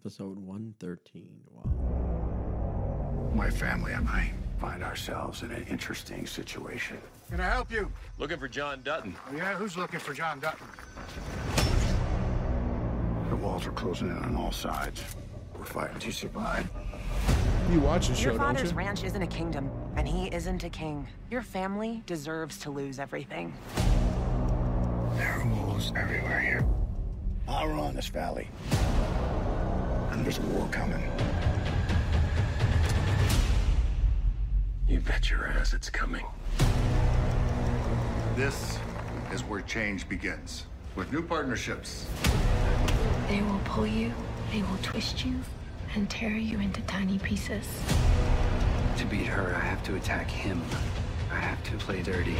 Episode 113. Wow. My family and I find ourselves in an interesting situation. Can I help you? Looking for John Dutton. Oh, yeah, who's looking for John Dutton? The walls are closing in on all sides. We're fighting to survive. You watch the show, Your don't father's you? ranch isn't a kingdom, and he isn't a king. Your family deserves to lose everything. There are wolves everywhere here. All around this valley. And there's a war coming. You bet your ass it's coming. This is where change begins. With new partnerships. They will pull you, they will twist you, and tear you into tiny pieces. To beat her, I have to attack him. I have to play dirty.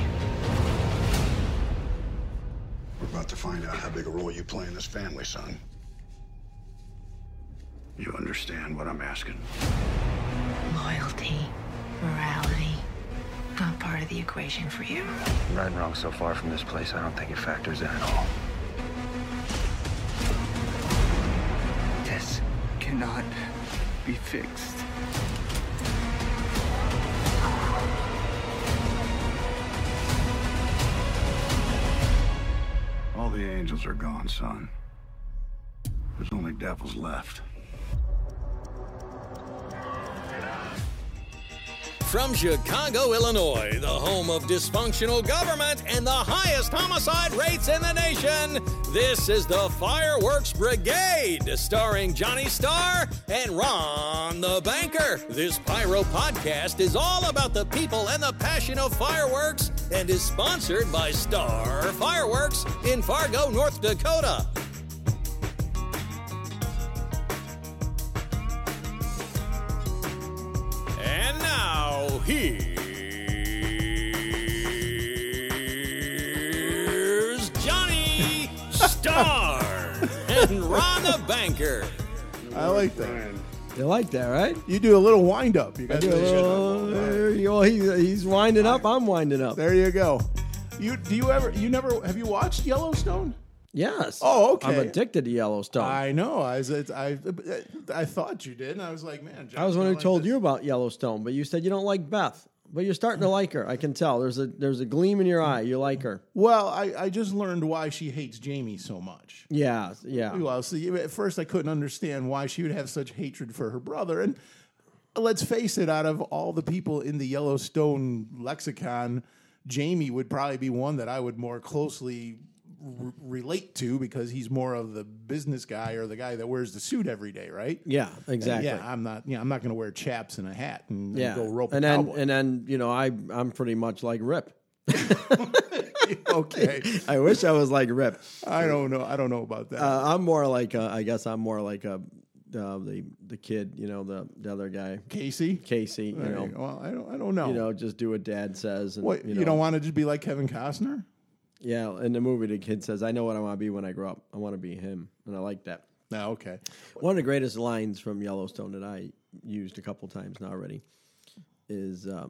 We're about to find out how big a role you play in this family, son. You understand what I'm asking? Loyalty, morality, not part of the equation for you. Right and wrong so far from this place, I don't think it factors in at all. This cannot be fixed. All the angels are gone, son. There's only devils left. From Chicago, Illinois, the home of dysfunctional government and the highest homicide rates in the nation, this is the Fireworks Brigade, starring Johnny Starr and Ron the Banker. This Pyro podcast is all about the people and the passion of fireworks and is sponsored by Star Fireworks in Fargo, North Dakota. Here's Johnny Star and Ron the Banker. I like that. You like that, right? You do a little wind up. You I got do a little, there you go. He, he's winding up. I'm winding up. There you go. You do you ever you never have you watched Yellowstone? Yes. Oh, okay. I'm addicted to Yellowstone. I, know. I was, I I thought you did, and I was like, man. I was the one who told you about Yellowstone, but you said you don't like Beth. But you're starting to like her. I can tell. There's a there's a gleam in your eye. You like her. Well, I, I just learned why she hates Jamie so much. Yeah, yeah. Well, see, at first I couldn't understand why she would have such hatred for her brother, and let's face it, out of all the people in the Yellowstone lexicon, Jamie would probably be one that I would more closely r- relate to because he's more of the business guy or the guy that wears the suit every day, right? Yeah, exactly. Yeah, I'm not. Yeah, I'm not going to wear chaps and a hat and, and yeah. go rope and then cowboy. and then you know I I'm pretty much like Rip. okay, I wish I was like Rip. I don't know. I don't know about that. Uh, I'm more like a, I guess I'm more like a uh, the the kid, you know, the the other guy, Casey. Casey. You know, well, I don't. I don't know. you know, just do what Dad says. And, what you, you, know, don't want to just be like Kevin Costner? Yeah, in the movie, the kid says, "I know what I want to be when I grow up. I want to be him," and I like that. No, okay. One of the greatest lines from Yellowstone that I used a couple times now already is, uh,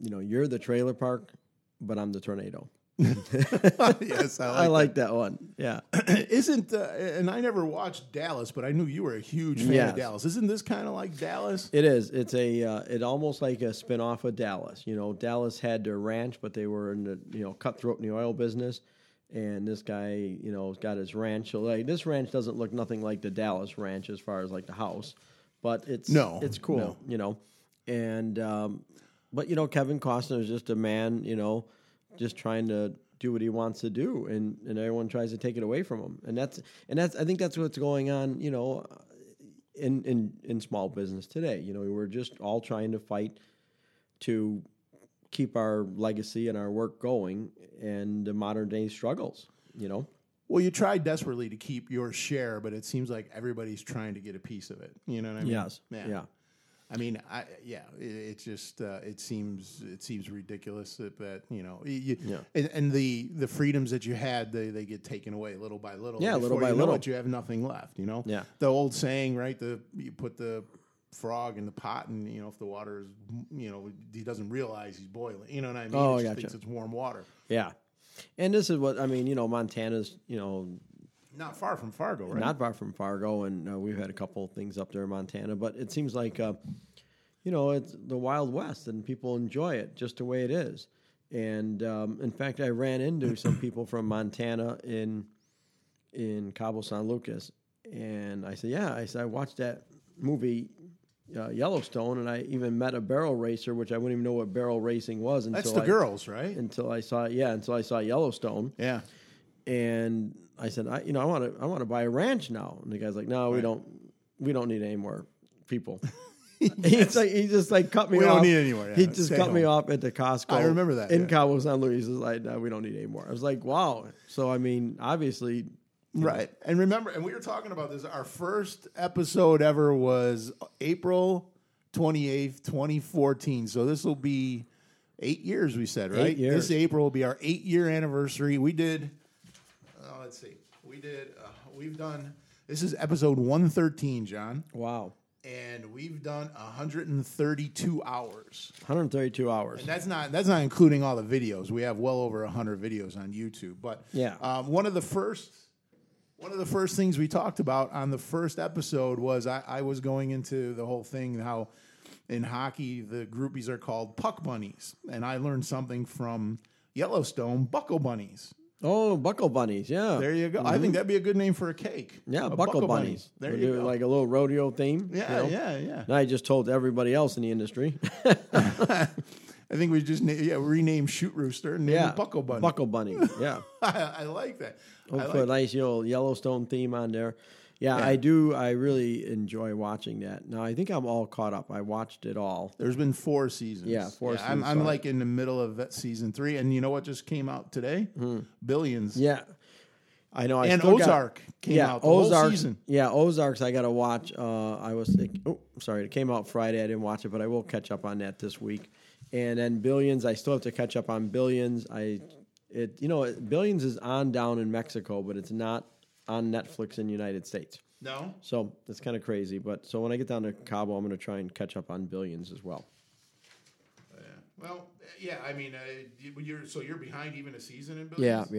you know, you're the trailer park, but I'm the tornado. yes, I like, I like that one. Yeah. Isn't uh, and I never watched Dallas, but I knew you were a huge fan Yes. of Dallas. Isn't this kind of like Dallas? It is. It's a. Uh, it almost like a spin-off of Dallas. You know, Dallas had their ranch, but they were in the you know cutthroat in the oil business. And this guy, you know, has got his ranch. So like this ranch doesn't look nothing like the Dallas ranch as far as like the house, but it's No, it's cool. no. You know, and um, but you know, Kevin Costner is just a man. You know, just trying to do what he wants to do, and and everyone tries to take it away from him. And that's and that's I think that's what's going on. You know, in in in small business today. You know, we're just all trying to fight to keep our legacy and our work going, and the modern day struggles. You know, Well, you try desperately to keep your share, but it seems like everybody's trying to get a piece of it. You know what I mean? yes, yeah. I mean, I yeah, it, it just uh, it seems it seems ridiculous that, that you know, you, Yeah. and, and the the freedoms that you had they, they get taken away little by little. Yeah, little by little. it, you have nothing left. You know, Yeah. The old saying, right? The you put the frog in the pot, and you know if the water is, you know, he doesn't realize he's boiling. You know what I mean? Oh, he gotcha. thinks it's warm water. Yeah. And this is what I mean, you know, Montana's, you know, Not far from Fargo, right? not far from Fargo, and uh, we've had a couple of things up there in Montana. But it seems like, uh, you know, it's the Wild West, and people enjoy it just the way it is. And um, in fact, I ran into some people from Montana in in Cabo San Lucas, and I said, "Yeah," I said, "I watched that movie." Uh, Yellowstone, and I even met a barrel racer, which I wouldn't even know what barrel racing was until That's the I, girls, right? Until I saw, yeah, until I saw Yellowstone yeah. and I said, I, you know, I want to, I want to buy a ranch now. And the guy's like, no, we don't, we don't need any more people. He's like, he just like cut me off. We off. don't need any more, yeah. He just cut me off at the Costco. I remember that, in yeah. Cabo San Luis. He's like, no, we don't need any more. I was like, wow. So I mean, obviously, Right. And remember, and we were talking about this. Our first episode ever was April 28th, 2014. So this will be eight years, we said, right? This April will be our eight year anniversary. We did, uh, let's see, we did, uh, we've done, this is episode 113, John. wow, And we've done 132 hours. 132 hours. And that's not that's not including all the videos. We have well over hundred videos on YouTube. But Yeah. um, one of the first one of the first things we talked about on the first episode was I, I was going into the whole thing how in hockey the groupies are called puck bunnies, and I learned something from Yellowstone buckle bunnies. Oh, buckle bunnies. Yeah, There you go. I mm-hmm. think that'd be a good name for a cake. yeah, A buckle, bunny. bunnies. There We'll you go. Like a little rodeo theme. you yeah, know? yeah, yeah. And I just told everybody else in the industry. I think we just yeah rename Shoot Rooster and name yeah, it Buckle Bunny. Buckle bunny. Yeah. I, I like that. I We'll like put a nice you know Yellowstone theme on there. Yeah, I do. I really enjoy watching that. Now I think I'm all caught up. I watched it all. There's been four seasons. Yeah, four I'm, seasons, I'm so I- like in the middle of season three, and you know what just came out today? Billions. Yeah, I know. I and still got- Ozark came yeah, out Ozark. season. Yeah, Ozarks. I got to watch. Uh, I was. Oh, sorry. It came out Friday. I didn't watch it, but I will catch up on that this week. And then Billions. I still have to catch up on Billions. I. It. You know, Billions is on down in Mexico, but it's not on Netflix in the United States. No, So that's kind of crazy. But so when I get down to Cabo, I'm going to try and catch up on Billions as well. yeah. Well, yeah. I mean, uh, you- you're so you're behind even a season in Billions. yeah.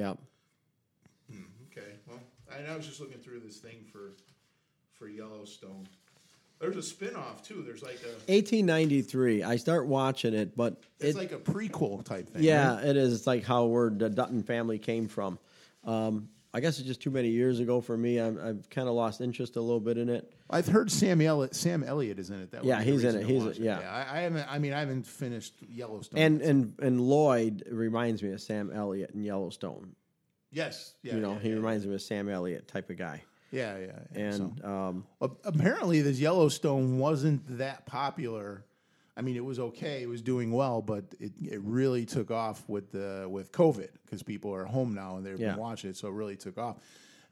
Yeah. Okay. Well, I, I was just looking through this thing for for Yellowstone. There's a spin-off too. There's like a 1893. I start watching it, but it's it, like a prequel type thing. Yeah, right? it is. It's like how where the Dutton family came from. Um, I guess it's just too many years ago for me. I'm, I've kind of lost interest a little bit in it. I've heard Sam Elliott. Sam Elliott is in it. That Yeah, would be the he's in it. He's a- yeah. I, I haven't. I mean, I haven't finished Yellowstone. And and and Lloyd reminds me of Sam Elliott in Yellowstone. yes, yeah, you know, yeah, he yeah, reminds me of Sam Elliott type of guy. Yeah, yeah. yeah. And So- um, apparently this Yellowstone wasn't that popular. I mean, it was okay; it was doing well, but it, it really took off with the with COVID because people are home now and they've Yeah. been watching it, so it really took off.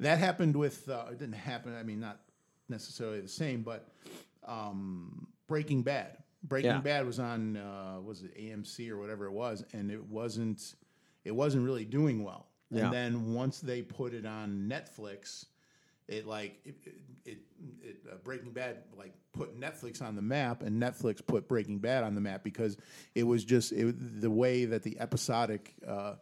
That happened with uh, it didn't happen. I mean, not necessarily the same, but um, Breaking Bad. Breaking Yeah. Bad was on uh, was it AMC or whatever it was, and it wasn't it wasn't really doing well. Yeah. And then once they put it on Netflix, it like it, it, it, uh, Breaking Bad like put Netflix on the map, and Netflix put Breaking Bad on the map because it was just it, the way that the episodic. Uh,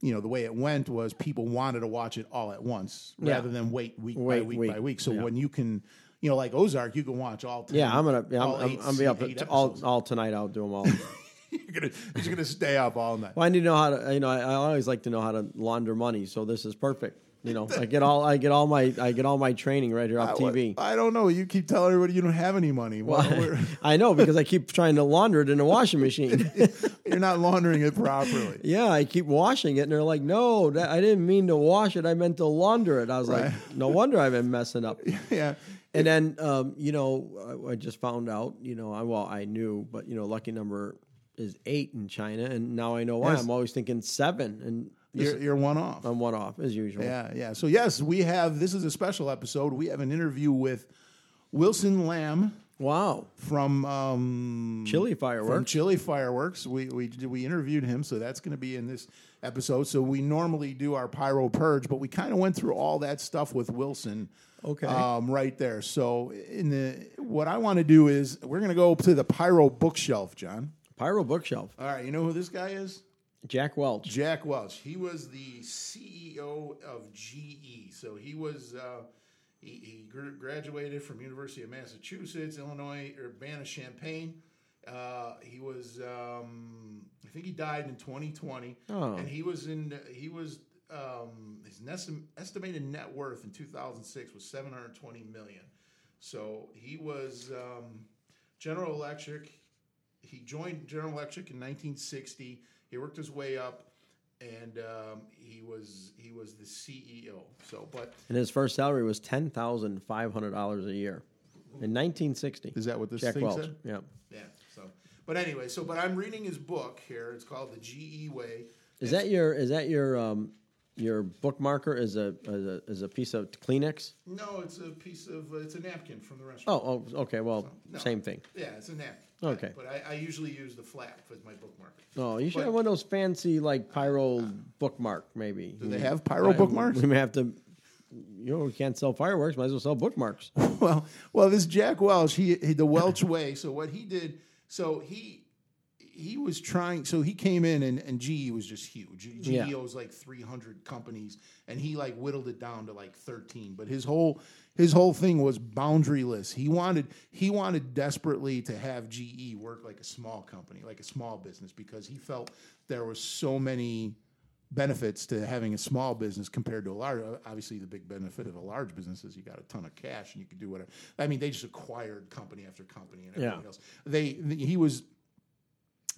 you know the way it went was people wanted to watch it all at once Yeah. rather than wait week by week, week. by week. So Yeah. when you can, you know, like Ozark, you can watch all. 10, yeah, I'm gonna. Yeah, I'm, I'm, eight- I'm gonna be up eight all, all tonight. I'll do them all. you're gonna you're gonna stay up all night. well, I need to know how to. You know, I, I always like to know how to launder money. So this is perfect. You know, I get all I get all my I get all my training right here off TV. I don't know. You keep telling everybody you don't have any money. Well, we're- I know because I keep trying to launder it in a washing machine. you're not laundering it properly. yeah, I keep washing it, and they're like, "No, that, I didn't mean to wash it. I meant to launder it." I was like, "No wonder I've been messing up." yeah. And then, um, you know, I, I just found out. You know, I well, I knew, but you know, lucky number is eight in China, and now I know why. Yes. I'm always thinking seven, and You're, you're one off. I'm one off as usual. Yeah, yeah. So yes, we have. This is a special episode. We have an interview with Wilson Lamb Wow. from um, Chili fireworks. From Chili Fireworks. We we we interviewed him, so that's going to be in this episode. So we normally do our pyro purge, but we kind of went through all that stuff with Wilson. Okay. Um, right there. So in the what I want to do is we're going to go to the pyro bookshelf, John. Pyro bookshelf. All right, you know who this guy is? Jack Welch. Jack Welch. He was the CEO of GE. So he was uh, he, he gr- graduated from University of Massachusetts, Illinois, Urbana Champaign. Uh, he was um, I think he died in 2020, Oh. and he was in he was um, his nestim- estimated net worth in 2006 was 720 million. So he was um, General Electric. He joined General Electric in 1960. He worked his way up, and um, he was he was the CEO. So, but And his first salary was ten thousand five hundred dollars a year in 1960. Is that what this Jack thing Welch? said? Yeah. yeah. So, but anyway, so but I'm reading his book here. It's called The GE Way. Is that your is that your um your bookmarker is a is a, is a piece of Kleenex? No, it's a piece of uh, it's a napkin from the restaurant. Oh, oh okay. Well, No. same thing. Yeah, it's a napkin. Okay. But I, I usually use the flap as my bookmark. Oh, you should But- have one of those fancy like pyro bookmark maybe. Do they have pyro bookmarks? We may have to. You know, we can't sell fireworks. Might as well sell bookmarks. well, well, this Jack Welch, he, he the Welch way. So what he did, so he he was trying. So he came in and, and GE was just huge. GE Yeah. owns like three hundred companies, and he like whittled it down to like thirteen. But his whole his whole thing was boundaryless. He wanted he wanted desperately to have GE work like a small company, like a small business, because he felt there was so many benefits to having a small business compared to a large. Obviously, the big benefit of a large business is you got a ton of cash and you can do whatever. I mean, they just acquired company after company and everything Yeah. else. They he was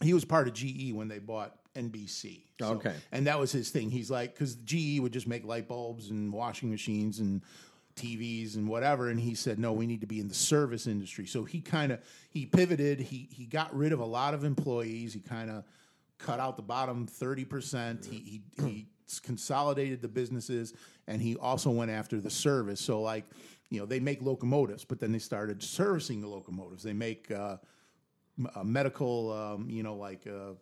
he was part of GE when they bought NBC. So- Okay. and that was his thing. He's like because GE would just make light bulbs and washing machines and TVs and whatever. And he said, no, we need to be in the service industry. So he kind of he pivoted. He he got rid of a lot of employees. He kind of cut out the bottom thirty percent. He he he consolidated the businesses, and he also went after the service. So like you know they make locomotives, but then they started servicing the locomotives. They make uh, uh, medical, um, you know, like. Uh,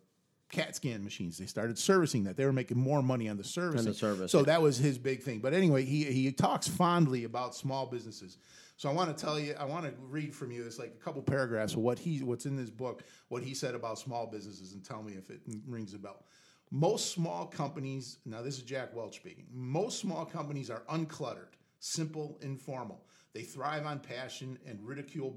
CAT scan machines. They started servicing that. They were making more money on the service. service, So yeah. that was his big thing. But anyway, he he talks fondly about small businesses. So I want to tell you, I want to read from you. It's like a couple paragraphs of what he what's in this book, what he said about small businesses, and tell me if it rings a bell. Most small companies, now this is Jack Welch speaking. Most small companies are uncluttered, simple, informal. They thrive on passion and ridicule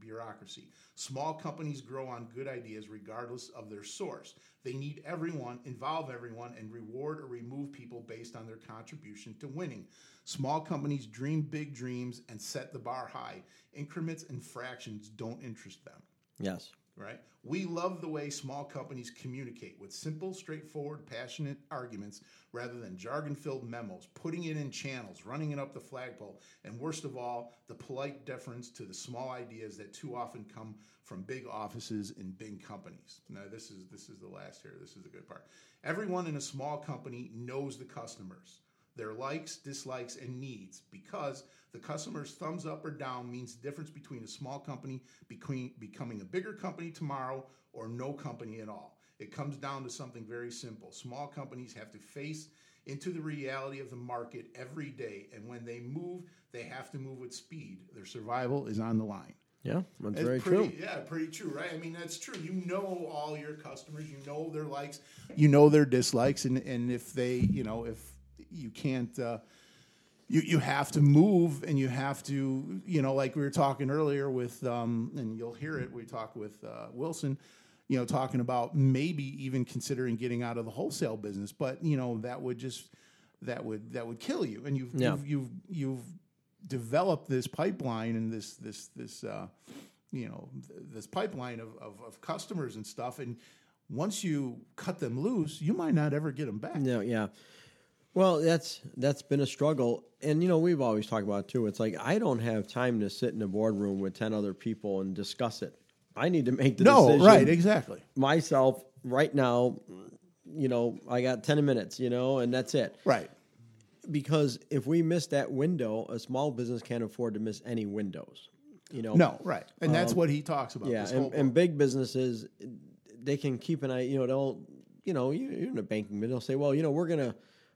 bureaucracy. Small companies grow on good ideas regardless of their source. They need everyone, involve everyone, and reward or remove people based on their contribution to winning. Small companies dream big dreams and set the bar high. Increments and fractions don't interest them Yes. Right? We love the way small companies communicate with simple, straightforward, passionate arguments rather than jargon filled memos, putting it in channels, running it up the flagpole, and worst of all, the polite deference to the small ideas that too often come from big offices in big companies. Now this is this is the last here. This is the good part. Everyone in a small company knows the customers their likes, dislikes, and needs because the customer's thumbs up or down means the difference between a small company between becoming a bigger company tomorrow or no company at all. It comes down to something very simple. Small companies have to face into the reality of the market every day, and when they move, they have to move with speed. Their survival is on the line. Yeah, that's It's very pretty, true. Yeah, pretty true, right? I mean, that's true. You know all your customers, you know their likes, you know their dislikes, and and if they, you know, if you can't. Uh, you, you have to move and you have to you know like we were talking earlier with um, and you'll hear it we talk with uh, wilson you know talking about maybe even considering getting out of the wholesale business but you know that would just that would that would kill you and you've Yeah. you've, you've you've developed this pipeline and this this this uh, you know th- this pipeline of, of, of customers and stuff and once you cut them loose you might not ever get them back No, yeah. Well, that's that's been a struggle, and you know we've always talked about it too. It's like I don't have time to sit in a boardroom with ten other people and discuss it. I need to make the no decision right exactly myself right now. You know, I got ten minutes. You know, and that's it. right Because if we miss that window, a small business can't afford to miss any windows. You know, No, right, and that's Um, what he talks about. Yeah, and, and big businesses, they can keep an eye. You know, they'll, you know, you- you're in a banking, they'll say, well, you know, we're gonna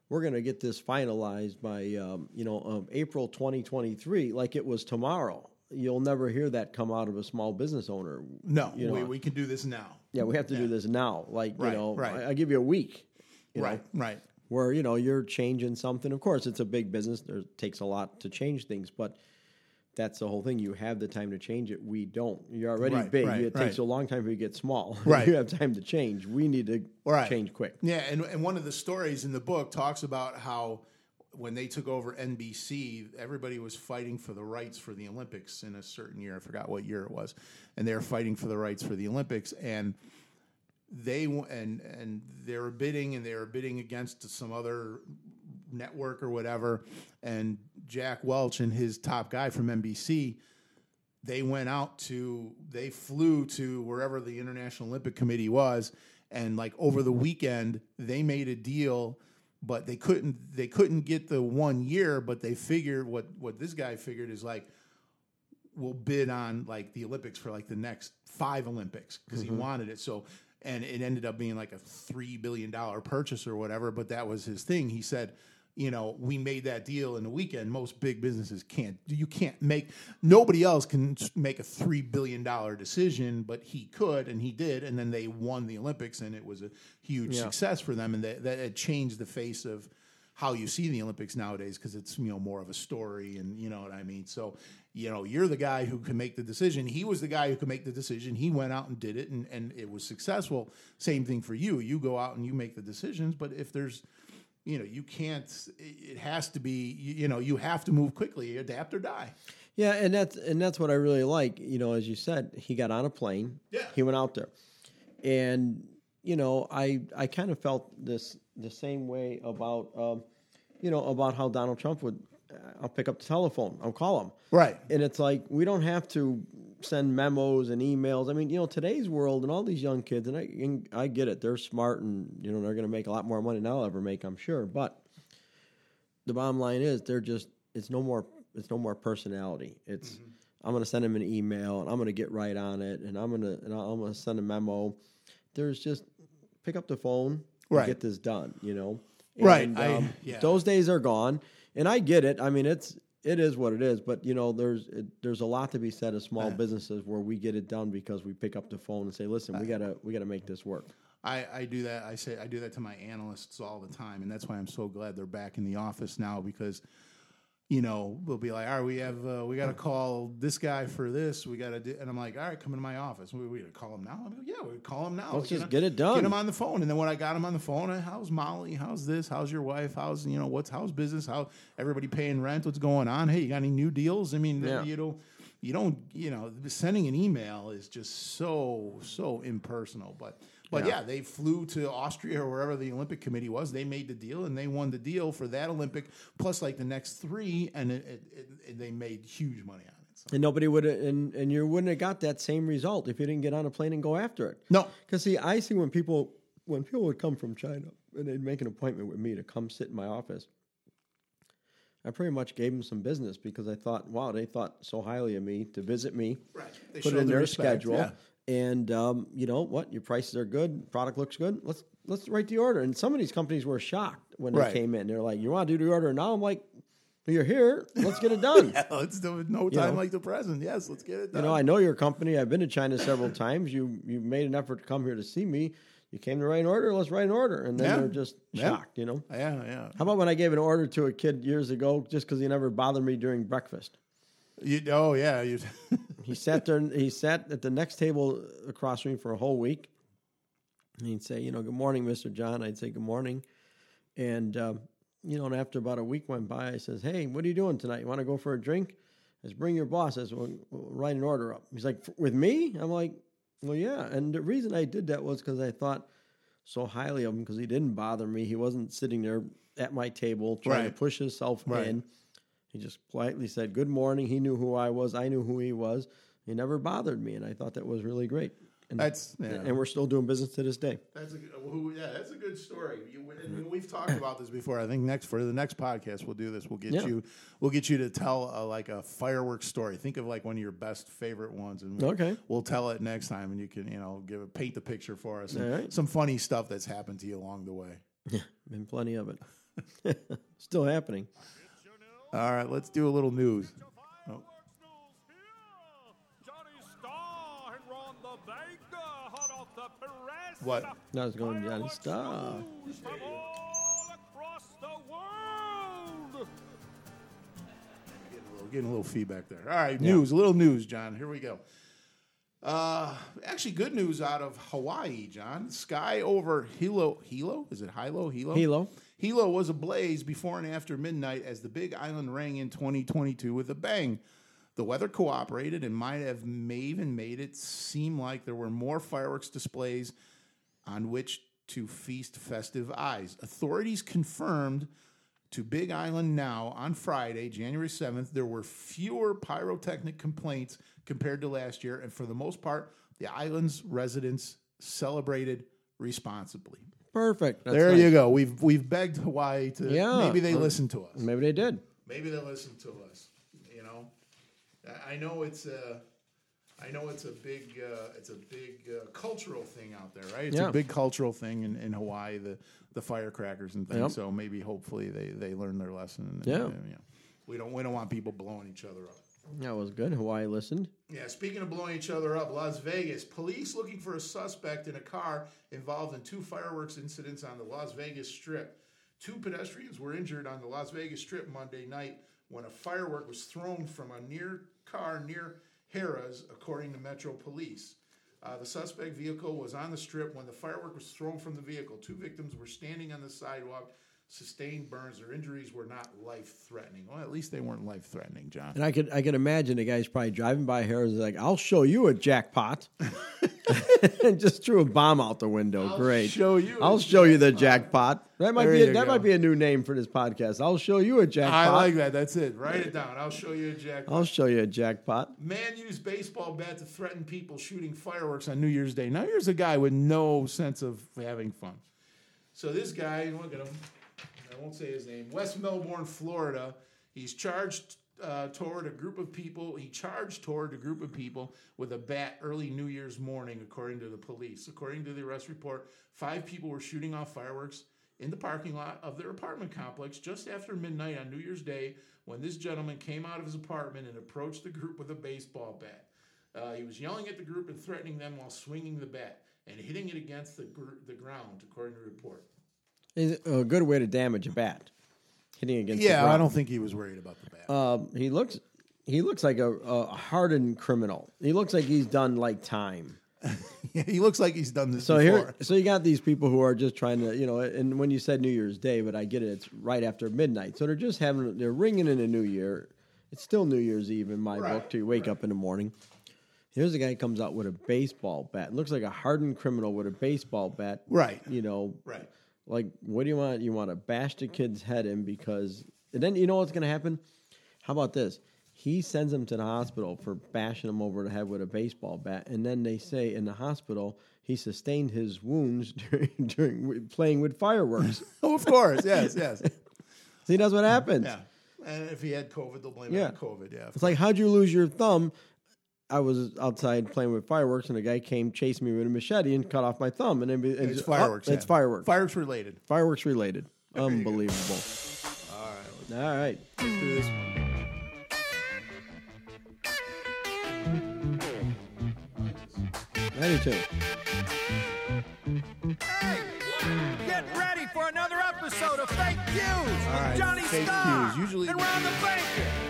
we're gonna get this finalized by, um, you know, um, April 2023, like it was tomorrow. You'll never hear that come out of a small business owner. no, you know. we, we can do this now. yeah, we have to do this now. Like, Right, you know, right. I, I give you a week. you know, right, right. where you know you're changing something. Of course, it's a big business. There takes a lot to change things, but that's the whole thing. You have the time to change it. We don't. You're already Right, big. right, it takes right. a long time for you to get small. Right. you have time to change. We need to Right. change quick. Yeah, and, and one of the stories in the book talks about how when they took over NBC, everybody was fighting for the rights for the Olympics in a certain year. I forgot what year it was, and they were fighting for the rights for the Olympics, and they and and they were bidding, and they were bidding against some other network or whatever, and Jack Welch and his top guy from NBC they went out to they flew to wherever the international olympic committee was and like over the weekend they made a deal but they couldn't they couldn't get the one year but they figured what what this guy figured is like we'll bid on like the olympics for like the next five olympics because he mm-hmm. wanted it. So and it ended up being like a three billion dollar purchase or whatever but that was his thing. He said you know, we made that deal in the weekend. Most big businesses can't. You can't make. Nobody else can make a three billion dollar decision, but he could, and he did. And then they won the Olympics, and it was a huge Yeah. success for them. And that, that changed the face of how you see the Olympics nowadays because it's you know more of a story, and you know what I mean. So you know, you're the guy who can make the decision. He was the guy who could make the decision. He went out and did it, and and it was successful. Same thing for you. You go out and you make the decisions, but if there's you know, you can't. It has to be. You you know, you have to move quickly, adapt or die. Yeah, and that's and that's what I really like. You know, as you said, he got on a plane. Yeah. He went out there, and you know, I I kind of felt this the same way about um, you know about how Donald Trump would. uh, I'll pick up the telephone. I'll call him. Right. And it's like we don't have to send memos and emails. I mean, you know, today's world and all these young kids, and I and I get it. They're smart and you know they're going to make a lot more money than I'll ever make. I'm sure, but the bottom line is they're just it's no more it's no more personality. It's Mm-hmm. I'm going to send them an email and I'm going to get right on it and I'm going to and I'm going to send a memo. There's just pick up the phone and Right. get this done. You know, Right, And, I- um, yeah. Those days are gone, and I get it. I mean, it's it is what it is. But you know, there's it, there's a lot to be said of small businesses where we get it done because we pick up the phone and say, "Listen, we gotta we gotta make this work." I, I do that. I say I do that to my analysts all the time, and that's why I'm so glad they're back in the office now because, you know, we'll be like, all right, we have uh, we got to call this guy for this. We got to do, and I'm like, all right, come into my office. We we gonna call him now. I'm like, yeah, we call him now. Let's just know, get it done. Get him on the phone, and then when I got him on the phone, I, how's Molly? How's this? How's your wife? How's you know what's how's business? How everybody paying rent? What's going on? Hey, you got any new deals? I mean, Yeah. you know. You don't, you know, sending an email is just so so impersonal. But but yeah. they flew to Austria or wherever the Olympic Committee was. They made the deal and they won the deal for that Olympic plus like the next three, and it, it, it, they made huge money on it. So. And nobody would and and you wouldn't have got that same result if you didn't get on a plane and go after it. No. Because see, I see when people when people would come from China and they'd make an appointment with me to come sit in my office. I pretty much gave them some business because I thought, wow, they thought so highly of me to visit me, Right. They put it in the their respect, schedule, yeah. And um, you know what, your prices are good, product looks good. Let's let's write the order. And some of these companies were shocked when they Right. came in. They're like, you want to do the order now? I'm like, you're here, let's get it done. Yeah, let's do it. No time know. like the present. Yes, let's get it done. You know, I know your company. I've been to China several times. You you made an effort to come here to see me. You came to write an order. Let's write an order, and then Yeah. they're just Yeah. shocked. You know. yeah, yeah. How about when I gave an order to a kid years ago just because he never bothered me during breakfast? You, oh yeah, you, He sat there. He sat at the next table across from me for a whole week. And he'd say, you know, good morning, Mister John. I'd say good morning, and um, you know, and after about a week went by, I says, hey, what are you doing tonight? You want to go for a drink? I says, bring your boss. I says, well, we'll write an order up. He's like, with me? I'm like, well, yeah. And the reason I did that was because I thought so highly of him because he didn't bother me. He wasn't sitting there at my table trying to push himself Right. in. He just politely said, good morning. He knew who I was. I knew who he was. He never bothered me. And I thought that was really great. And, That's- yeah. and we're still doing business to this day. That's a who, yeah, that's a good story. You, and we've talked about this before. I think next for the next podcast we'll do this. We'll get Yeah. you we'll get you to tell a, like a fireworks story. Think of like one of your best favorite ones, and we'll, Okay. we'll tell it next time, and you can you know give a paint the picture for us. right. Some funny stuff that's happened to you along the way. Yeah, been plenty of it. still happening. All right, let's do a little news. Oh. Johnny Starr and Ron the Banker, hot off What? No, it's going Johnny Star. Getting a little, getting a little feedback there. All right, news, a little news, John. Here we go. Uh, actually, good news out of Hawaii, John. Sky over Hilo. Hilo? Is it Hilo? Hilo? Hilo. Hilo was ablaze before and after midnight as the Big Island rang in 2022 with a bang. The weather cooperated and might have may even made it seem like there were more fireworks displays on which to feast festive eyes. Authorities confirmed to Big Island now on Friday, January 7th, there were fewer pyrotechnic complaints compared to last year, and for the most part, the island's residents celebrated responsibly. Perfect. That's there nice. you go. We've we've begged Hawaii to Yeah. maybe they Uh, listen to us. Maybe they did. Maybe they listened to us. You know, I- I know it's a, I know it's a big, uh, it's a big uh, cultural thing out there, right? It's Yeah. a big cultural thing in, in Hawaii, the the firecrackers and things. Yep. So maybe, hopefully, they they learn their lesson. And, Yeah. uh, you know, we don't we don't want people blowing each other up. That was good. Hawaii listened. Yeah, speaking of blowing each other up, Las Vegas police looking for a suspect in a car involved in two fireworks incidents on the Las Vegas Strip. Two pedestrians were injured on the Las Vegas Strip Monday night when a firework was thrown from a near car near Harrah's, according to Metro Police. Uh, the suspect vehicle was on the strip when the firework was thrown from the vehicle. Two victims were standing on the sidewalk, sustained burns. Their injuries were not life threatening. Well, at least they weren't life threatening, John. And I could I could imagine the guy's probably driving by here and is like, I'll show you a jackpot. and just threw a bomb out the window. Great. I'll Great. show you I'll show you the jackpot. That might There be a, that go. might be a new name for this podcast. I'll show you a jackpot. I like that. That's it. Write it down. I'll show you a jackpot. I'll show you a jackpot. Man used baseball bat to threaten people shooting fireworks on New Year's Day. Now here's a guy with no sense of having fun. So this guy, look at him. I won't say his name. West Melbourne, Florida. He's charged uh, toward a group of people. He charged toward a group of people with a bat early New Year's morning, according to the police. According to the arrest report, five people were shooting off fireworks in the parking lot of their apartment complex just after midnight on New Year's Day when this gentleman came out of his apartment and approached the group with a baseball bat. Uh, he was yelling at the group and threatening them while swinging the bat and hitting it against the, gr- the ground, according to the report. Is a good way to damage a bat. Hitting against the Yeah. I don't think he was worried about the bat. Um, he looks he looks like a, a hardened criminal. He looks like he's done like time. he looks like he's done this So before. here, so you got these people who are just trying to, you know, and when you said New Year's Day, but I get it, it's right after midnight. So they're just having, they're ringing in a New Year. It's still New Year's Eve in my Right, book. To wake up in the morning. Here's a guy who comes out with a baseball bat. Looks like a hardened criminal with a baseball bat. Right. You know. Right. Like, what do you want? You want to bash the kid's head in because, and then you know what's going to happen? How about this? He sends him to the hospital for bashing him over the head with a baseball bat, and then they say in the hospital he sustained his wounds during, during playing with fireworks. oh, of course, yes, yes. See, that's what happens. Yeah. And if he had COVID, they'll blame Yeah. it on COVID. Yeah. It's like, how'd you lose your thumb? I was outside playing with fireworks, and a guy came chasing me with a machete and cut off my thumb. And then and It's oh, fireworks. it's yeah. fireworks. Fireworks related. Fireworks related. Unbelievable. All right. All right. Let's do this. Ready to. Get ready for another episode of Fake News with right, Johnny Fake Starr News. Usually- and Ron the Banker.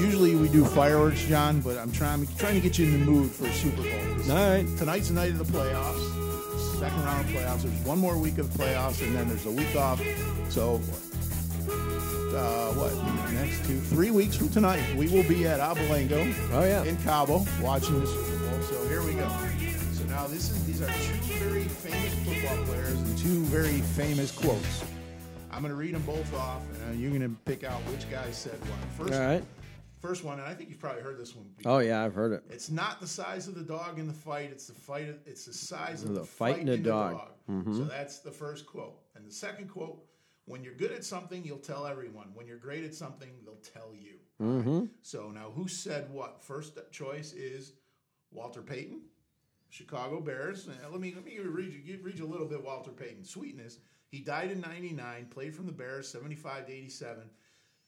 Usually we do fireworks, John, but I'm trying trying to get you in the mood for Super Bowl. All right. Tonight's the night of the playoffs. Second round of playoffs. There's one more week of playoffs, and then there's a week off. So, uh, what? Next two, three weeks from tonight, we will be at Abelango. Oh, yeah. in Cabo watching the Super Bowl. So here we go. So now this is these are two very famous football players and two very famous quotes. I'm going to read them both off, and you're going to pick out which guy said what. First, All right. First one, and I think you've probably heard this one. before. Oh yeah, I've heard it. It's not the size of the dog in the fight; it's the fight. Of, it's the size of The the, fight fight in the in dog. Mhm. So that's the first quote, and the second quote: When you're good at something, you'll tell everyone. When you're great at something, they'll tell you. Mm-hmm. So now, who said what? First choice is Walter Payton, Chicago Bears. Let me let me read you read you a little bit. Walter Payton, sweetness. He died in '99. Played from the Bears, 75 to 87.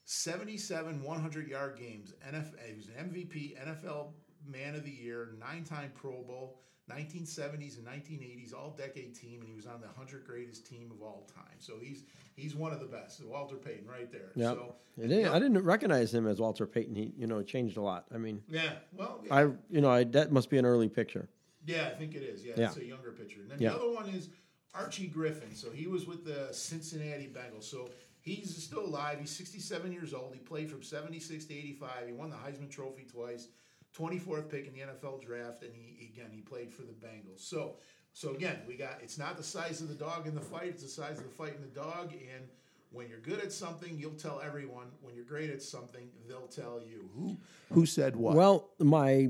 77 100 yard games. NFL, he was an MVP, NFL Man of the Year, nine-time Pro Bowl, 1970s and 1980s All-Decade Team, and he was on the 100 greatest team of all time. So he's he's one of the best. Walter Payton, right there. Yeah, So, I, didn't, I didn't recognize him as Walter Payton. He, you know, changed a lot. I mean, yeah. Well, yeah. I, you know, I, that must be an early picture. Yeah, I think it is. Yeah, Yeah. it's a younger picture. And then Yeah. the other one is Archie Griffin. So he was with the Cincinnati Bengals. So he's still alive. He's 67 years old. He played from 76 to 85. He won the Heisman Trophy twice. 24th pick in the NFL draft, and he again he played for the Bengals. So, so again, we got it's not the size of the dog in the fight; it's the size of the fight in the dog. And when you're good at something, you'll tell everyone. When you're great at something, they'll tell you. Who who said what? Well, my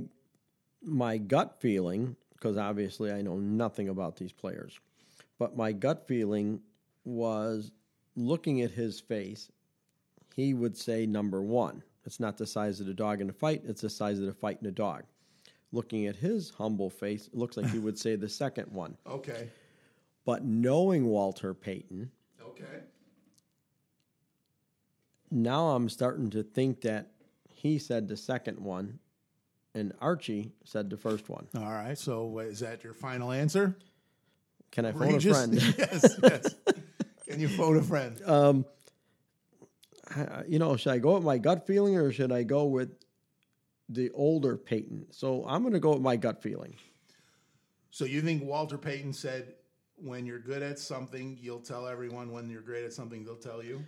my gut feeling, because obviously I know nothing about these players, but my gut feeling was looking at his face, he would say number one. It's not the size of the dog in a fight, it's the size of the fight in a dog. Looking at his humble face, it looks like he would say the second one. okay, But knowing Walter Payton, okay. now I'm starting to think that he said the second one and Archie said the first one. All right. So is that your final answer? Can I phone Regis? a friend? yes, yes. Can you phone a friend? um, I- you know, should I go with my gut feeling or should I go with the Walter Payton? So I'm going to go with my gut feeling. So you think Walter Payton said, "When you're good at something, you'll tell everyone. When you're great at something, they'll tell you."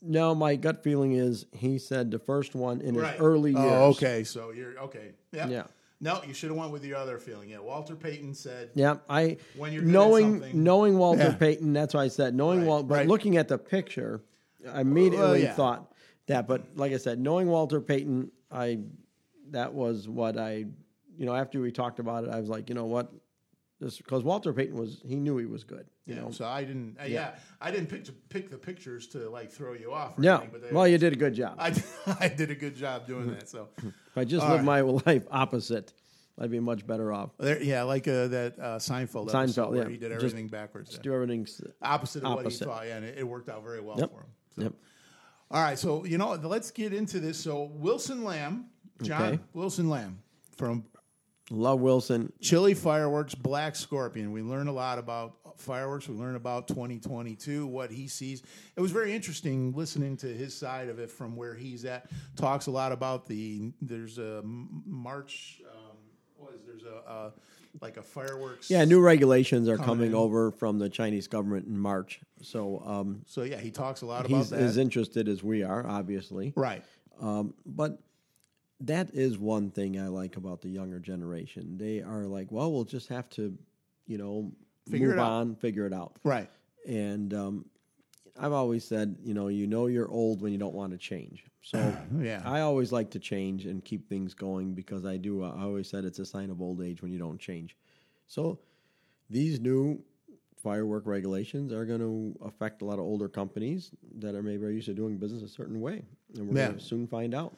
No, my gut feeling is he said the first one in right. his early years. Oh, okay. So you're okay. Yeah. Yeah. No, you should have went with your other feeling. Yeah. Walter Payton said, Yeah, I When you're knowing knowing Walter Yeah. Payton. That's why I said knowing Right, Walter. But right. looking at the picture, I immediately Well, yeah. thought that. But like I said, knowing Walter Payton, I that was what I, you know, after we talked about it, I was like, you know what, this because Walter Payton was he knew he was good. You "Yeah." know, So I didn't. uh, yeah. Yeah. I didn't pick to pick the pictures to like throw you off. Or no. anything, Well, you did a good job. I I did a good job doing that. So if I just All lived right. my life opposite, I'd be much better off. There, yeah, like uh, that uh, Seinfeld Seinfeld, where yeah. he did Just- everything backwards. Just yeah. do everything opposite of what he opposite. thought. Yeah, and it, it worked out very well Yep. for him. So. Yep. All right, so you know, let's get into this. So Wilson Lamb, John Okay. Wilson Lamb from Love Wilson. Chili Fireworks, Black Scorpion. We learn a lot about fireworks. We learn about 2022, what he sees. It was very interesting listening to his side of it from where he's at. Talks a lot about the there's a March. Um, what is there's a uh, like a fireworks. Yeah, new regulations are coming coming over from the Chinese government in March. So um, So yeah, he talks a lot about he's that. as interested as we are, obviously. right. Um, but that is one thing I like about the younger generation. They are like, well, we'll just have to, you know, Figure move it out. on, figure it out. Right. And um, I've always said, you know, you know you're old when you don't want to change. So Yeah. I always like to change and keep things going because I do. I always said it's a sign of old age when you don't change. So these new firework regulations are going to affect a lot of older companies that are maybe used to doing business a certain way, and we're Yeah. going to soon find out.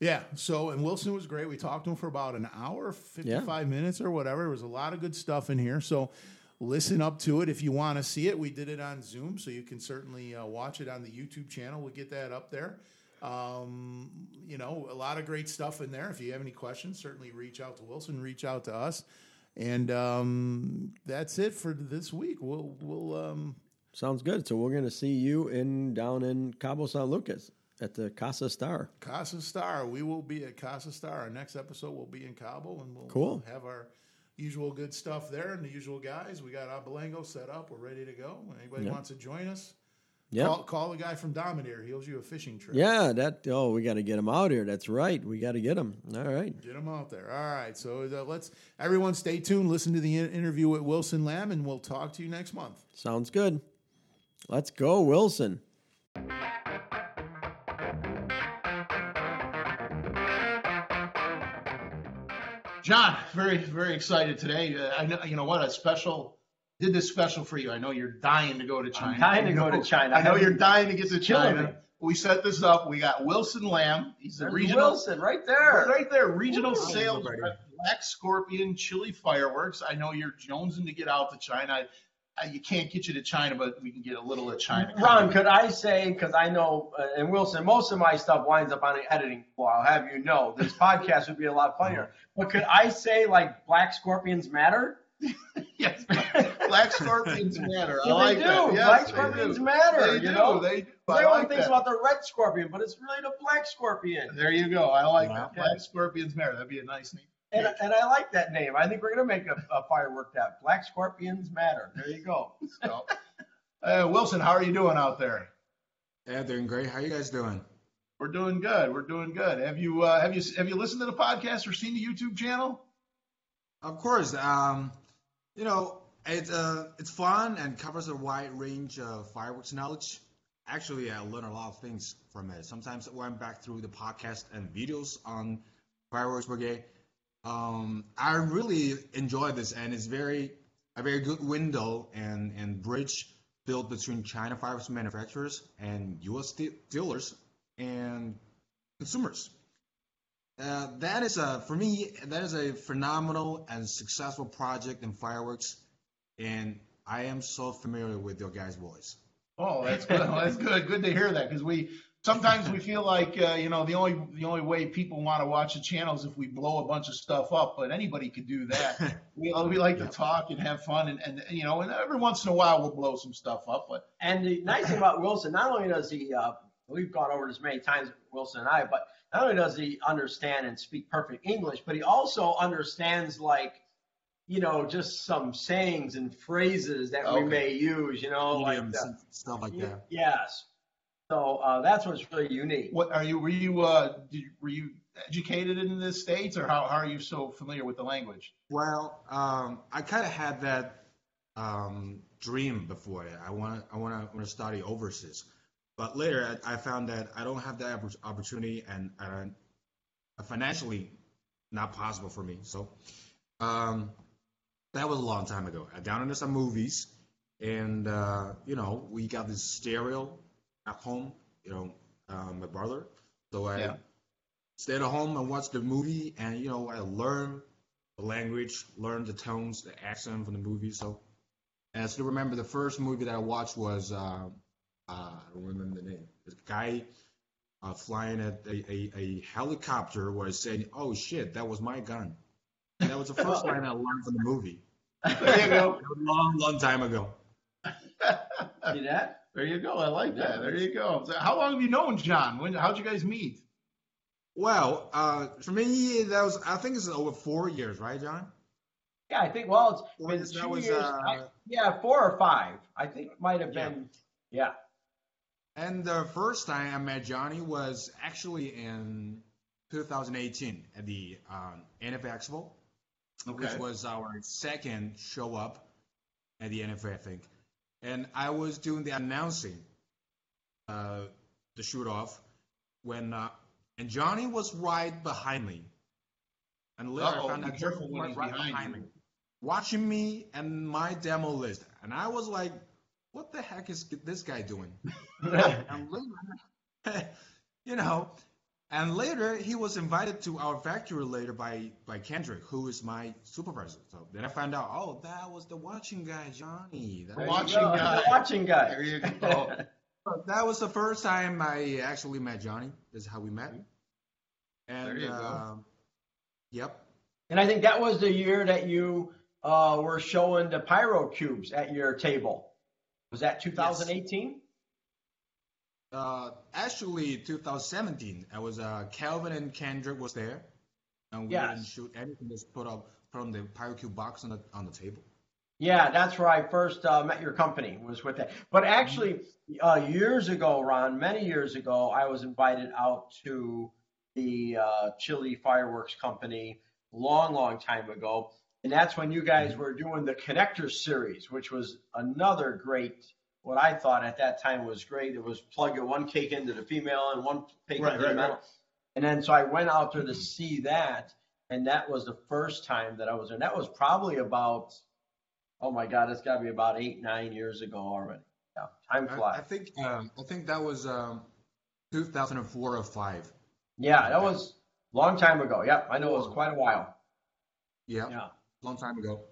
Yeah. So, and Wilson was great. We talked to him for about an hour, 55 minutes or whatever. There was a lot of good stuff in here. So, listen up to it if you want to see it. We did it on Zoom, so you can certainly uh, watch it on the YouTube channel. We'll get that up there. Um, you know, a lot of great stuff in there. If you have any questions, certainly reach out to Wilson, reach out to us. And um, that's it for this week. We'll, we'll, um, Sounds good. So we're going to see you in down in Cabo San Lucas at the Casa Star. Casa Star. We will be at Casa Star. Our next episode will be in Cabo, and we'll, Cool. we'll have our usual good stuff there and the usual guys. We got Abelango set up. We're ready to go. Anybody Yep. wants to join us? Yeah. Call, call the guy from Dominator. He owes you a fishing trip. Yeah, that. Oh, we got to get him out here. That's right. We got to get him. All right. Get him out there. All right. So uh, let's everyone stay tuned. Listen to the in- interview with Wilson Lamb, and we'll talk to you next month. Sounds good. Let's go, Wilson. John, very very excited today. Uh, I know you know what a special did this special for you. I know you're dying to go to China. dying to I go know- to China. I know you're dying to get to China. We set this up. We got Wilson Lamb. He's the There's regional Wilson right there. right there. Regional Woo. sales rep, Black Scorpion Chili Fireworks. I know you're jonesing to get out to China. Uh, you can't get you to China, but we can get a little of China. Ron, could I say, because I know, uh, and Wilson, most of my stuff winds up on the editing floor. I'll have you know, this podcast would be a lot funnier. But could I say, like, black scorpions matter? yes, black scorpions matter. I Yeah, like do. that. Yes, black they scorpions do. matter. They you do. know, They do. I everyone like thinks that. about the red scorpion, but it's really the black scorpion. There you go. I like that. Okay. Black scorpions matter. That'd be a nice name. And, and I like that name. I think we're gonna make a, a firework that black scorpions matter. There you go. So, uh, Wilson, how are you doing out there? Yeah, doing great. How you guys doing? We're doing good. We're doing good. Have you uh, have you have you listened to the podcast or seen the YouTube channel? Of course. Um, you know, it's uh, it's fun and covers a wide range of fireworks knowledge. Actually, I learned a lot of things from it. Sometimes I went back through the podcast and videos on Fireworks Brigade. Um, I really enjoy this, and it's very a very good window and and bridge built between China fireworks manufacturers and U.S. de- dealers and consumers. Uh, that is a for me that is a phenomenal and successful project in fireworks, and I am so familiar with your guys' voice. Oh, that's good. that's good. Good to hear that because we sometimes we feel like uh, you know the only the only way people want to watch the channel is if we blow a bunch of stuff up. But anybody could do that. we we like to talk and have fun, and, and you know, and every once in a while we'll blow some stuff up. But And the nice thing about Wilson, not only does he, uh, we've gone over this many times, Wilson and I, but not only does he understand and speak perfect English, but he also understands like, you know, just some sayings and phrases that we may use, you know, like the- stuff like that. yes. So uh, that's what's really unique. what are you? Were you uh, did, were you educated in the states, or how, how are you so familiar with the language? Well, um, I kind of had that um, dream before. I want to I want to want to study overseas, but later I, I found that I don't have that opportunity and uh, financially not possible for me. So um, that was a long time ago. I downloaded some movies, and uh, you know we got this stereo at home. You know, uh, my brother. So I Yeah. stayed at home and watched the movie, and you know I learned the language, learned the tones, the accent from the movie. So, and I still remember the first movie that I watched was uh, uh, I don't remember the name. This guy uh, flying at a, a, a helicopter was saying, "Oh shit, that was my gun." And that was the first line I learned from the movie. There you go. A long, long time ago. See that? There you go. I like that. There you go. So how long have you known John? When? How'd you guys meet? Well, uh, for me, that was I think it's over four years, right, John? Yeah, I think, well, it's been That two was, years. uh, I- yeah, four or five. I think it might have Yeah. been, yeah. And the first time I met Johnny was actually in 2018 at the um, NFA Expo, which was our second show up at the NFA, I think. And I was doing the announcing, uh, the shoot off, when uh, and Johnny was right behind me. And later Uh-oh, I found out Johnny was right behind behind me, watching me and my demo list. And I was like, what the heck is this guy doing? and later, you know, and later he was invited to our factory later by by Kendrick, who is my supervisor. So then I found out, oh, that was the watching guy, Johnny. That, There you watching go. guy. The watching guy. There you go. that was the first time I actually met Johnny. This is how we met. And There you go. uh, yep, And I think that was the year that you uh, were showing the pyro cubes at your table. Was that 2018? Uh, actually 2017. I was uh, Calvin and Kendrick was there, and we Yes. didn't shoot anything. Just put up from the PyroCube box on the on the table. Yeah, that's where I first uh, met your company. Was with that. But actually, uh, years ago, Ron, many years ago, I was invited out to the uh, Chili Fireworks Company, long, long time ago, and that's when you guys were doing the Connector series, which was another great. What I thought at that time was great. It was plug one cake into the female and one cake Right, into the male. right. And then so I went out there to see that, and that was the first time that I was there. And that was probably about, oh my God, it's got to be about eight, nine years ago already. Yeah, time flies. I think um, I think that was um, 2004 or five. yeah, that was a long time ago. Yep, I know it was quite a while. Yeah, Yeah. long time ago.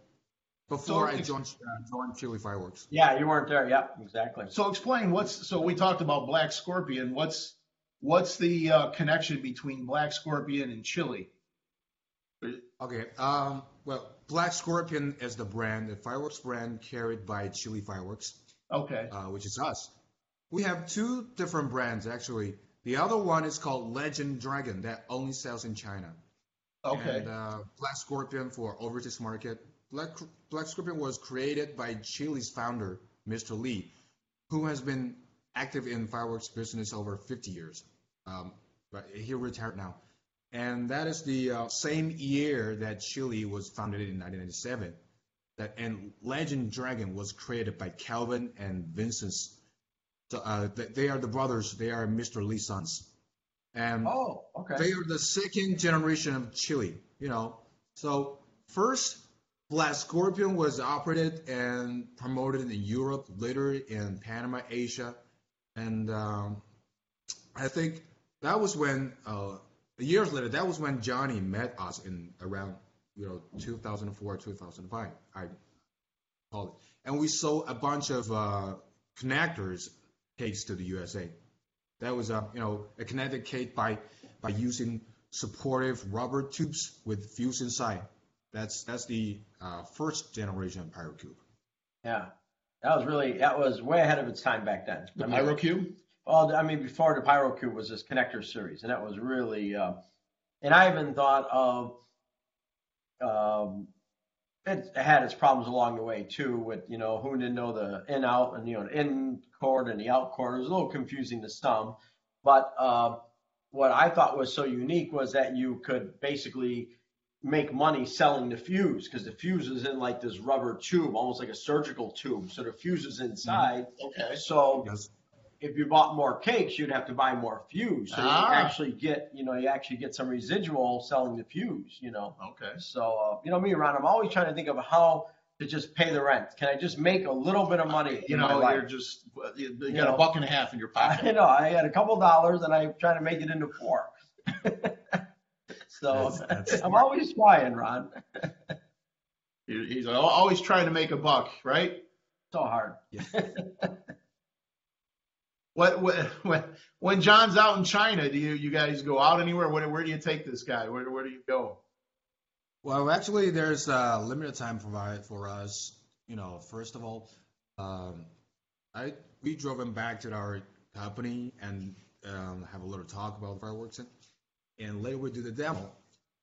Before So I joined uh, joined Chili Fireworks. Yeah, you weren't there. Yep, exactly. So explain what's so we talked about Black Scorpion. What's what's the uh, connection between Black Scorpion and Chili? Okay. Um. Well, Black Scorpion is the brand, the fireworks brand carried by Chili Fireworks. Okay. Uh, which is us. We have two different brands actually. The other one is called Legend Dragon that only sells in China. Okay. And uh, Black Scorpion for overseas market. Black Black Scorpion was created by Chile's founder, Mr. Lee, who has been active in fireworks business over 50 years. Um, but he retired now. And that is the uh, same year that Chile was founded in 1997. That and Legend Dragon was created by Calvin and Vincent. So uh, they are the brothers. They are Mr. Lee's sons. And Oh, okay. they are the second generation of Chile. You know, so first Black Scorpion was operated and promoted in Europe, later in Panama, Asia, and um, I think that was when uh, years later. That was when Johnny met us in around you know 2004, 2005. I call it, and we sold a bunch of uh, connectors cakes to the USA. That was a you know a connected cake by by using supportive rubber tubes with fuse inside. That's that's the uh, first generation of PyroCube. Yeah, that was really that was way ahead of its time back then. The I mean, PyroCube? Well, I mean, before the PyroCube was this connector series, and that was really. Uh, and I even thought of. Um, it had its problems along the way too, with you know who didn't know the in out and you know the in cord and the out cord. It was a little confusing to some, but uh, what I thought was so unique was that you could basically make money selling the fuse because the fuse is in like this rubber tube, almost like a surgical tube. So the fuse is inside. Okay. So if you bought more cakes, you'd have to buy more fuse. So Ah. you actually get, you know, you actually get some residual selling the fuse, you know. Okay. So, uh, you know, me, Ron, I'm always trying to think of how to just pay the rent. Can I just make a little bit of money? You in my know, life? you're just you you You got a buck and a half in your pocket. I know. I had a couple dollars and I'm trying to make it into four. so That's- that's I'm always trying, Ron. He's always trying to make a buck, right? So hard. What, what when when John's out in China, do you you guys go out anywhere? Where where do you take this guy? Where where do you go? Well, actually, there's a limited time provided for us. You know, first of all, um, I we drove him back to our company and um, have a little talk about fireworks, and, and later we do the demo.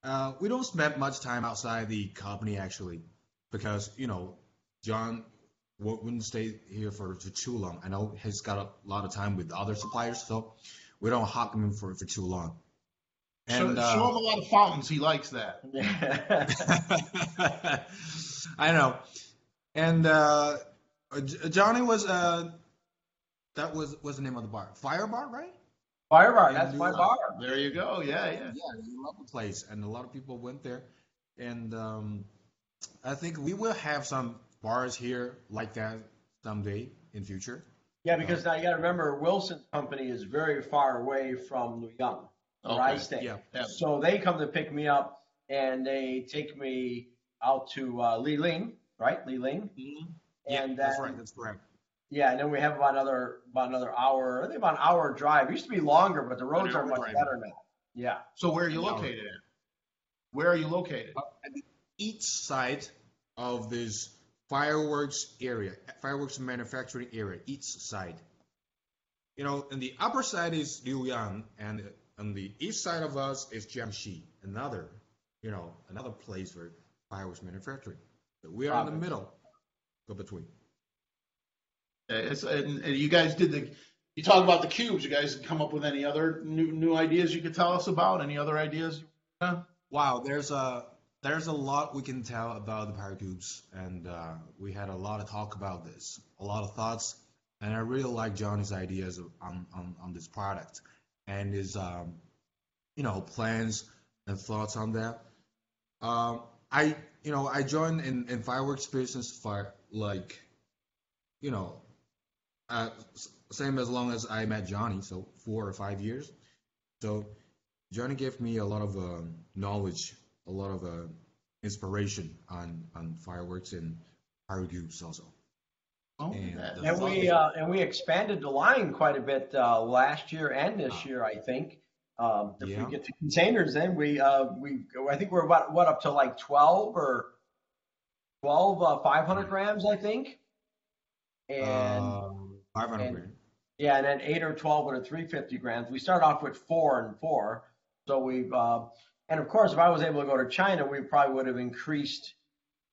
Uh, we don't spend much time outside the company actually, because you know, John wouldn't stay here for, for too long. I know he's got a lot of time with other suppliers, so we don't hawk him for for too long. show, And, uh, show him a lot of fountains. He likes that. I know. And uh, Johnny was uh, that was was the name of the bar, Fire Bar, right? Fire bar, that's my York. bar. There you go. Yeah, yeah. Yeah, we love the place, and a lot of people went there. And um, I think we will have some bars here like that someday in future. Yeah, because now you got to remember, Wilson's company is very far away from Liuyang, where I stay. yeah, yeah. So they come to pick me up and they take me out to uh, Li Ling, right? Li Ling. And That's then- right. That's correct. Yeah, and then we have about another about another hour. I think about an hour drive. It used to be longer, but the roads are much drive. better now. Yeah. So where are you located at? Where are you located? Uh, each side of this fireworks area, fireworks manufacturing area, each side. You know, and the upper side is Liuyang, and on the east side of us is Jiangxi, another, you know, another place for fireworks manufacturing. So we are in the middle, go between. And, and you guys did the. You talk about the cubes. You guys come up with any other new new ideas you could tell us about? Any other ideas? Wow, there's a there's a lot we can tell about the PyroCubes, and uh, we had a lot of talk about this, a lot of thoughts, and I really like Johnny's ideas on, on, on this product and his um, you know plans and thoughts on that. Um, I you know I joined in, in fireworks business for like you know uh, same as long as I met Johnny, so four or five years. So Johnny gave me a lot of uh, knowledge, a lot of uh, inspiration on, on fireworks and fire cubes also. Oh, and, And we uh, and we expanded the line quite a bit uh, last year and this year, I think. Um, if Yeah. we get to containers, then we uh, we I think we're about what up to like twelve or twelve uh, five hundred grams, I think. And Um, 500 and- yeah, and then eight or twelve or three fifty grams. We start off with four and four, so we've uh, and of course, if I was able to go to China, we probably would have increased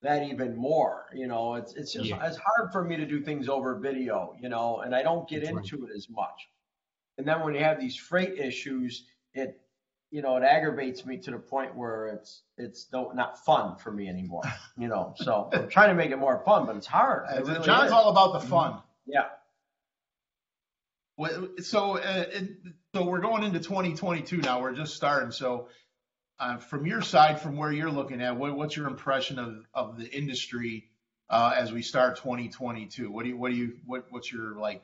that even more. You know, it's it's just Yeah. it's hard for me to do things over video, you know, and I don't get That's right. into it as much. And then when you have these freight issues, it you know it aggravates me to the point where it's it's no, not fun for me anymore. You know, so I'm trying to make it more fun, but it's hard. It really John's is. all about the fun. yeah. So, uh, it, so we're going into 2022 now. We're just starting. So, uh, from your side, from where you're looking at, what, what's your impression of, of the industry uh, as we start 2022? What do you, what do you, what, what's your like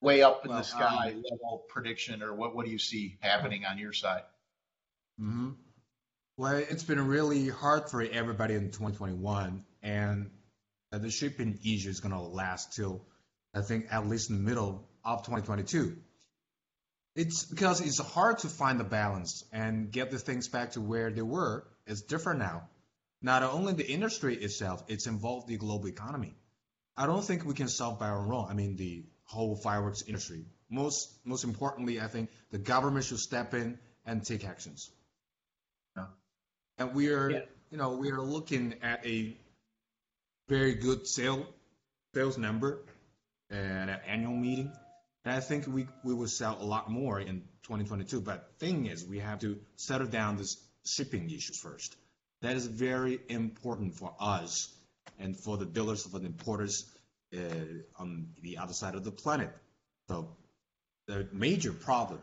way up in Well, the sky um, level prediction, or what, what do you see happening on your side? hmm Well, it's been really hard for everybody in 2021, and uh, the shipping issue is going to last till I think at least in the middle of 2022. It's because it's hard to find the balance and get the things back to where they were. It's different now. Not only the industry itself, it's involved the global economy. I don't think we can solve by our own. I mean, the whole fireworks industry. Most most importantly, I think the government should step in and take actions. Yeah. And we are, Yeah. you know, we are looking at a very good sale sales number at an annual meeting. And I think we, we will sell a lot more in 2022. But thing is, we have to settle down this shipping issues first. That is very important for us and for the dealers and importers uh, on the other side of the planet. So the major problem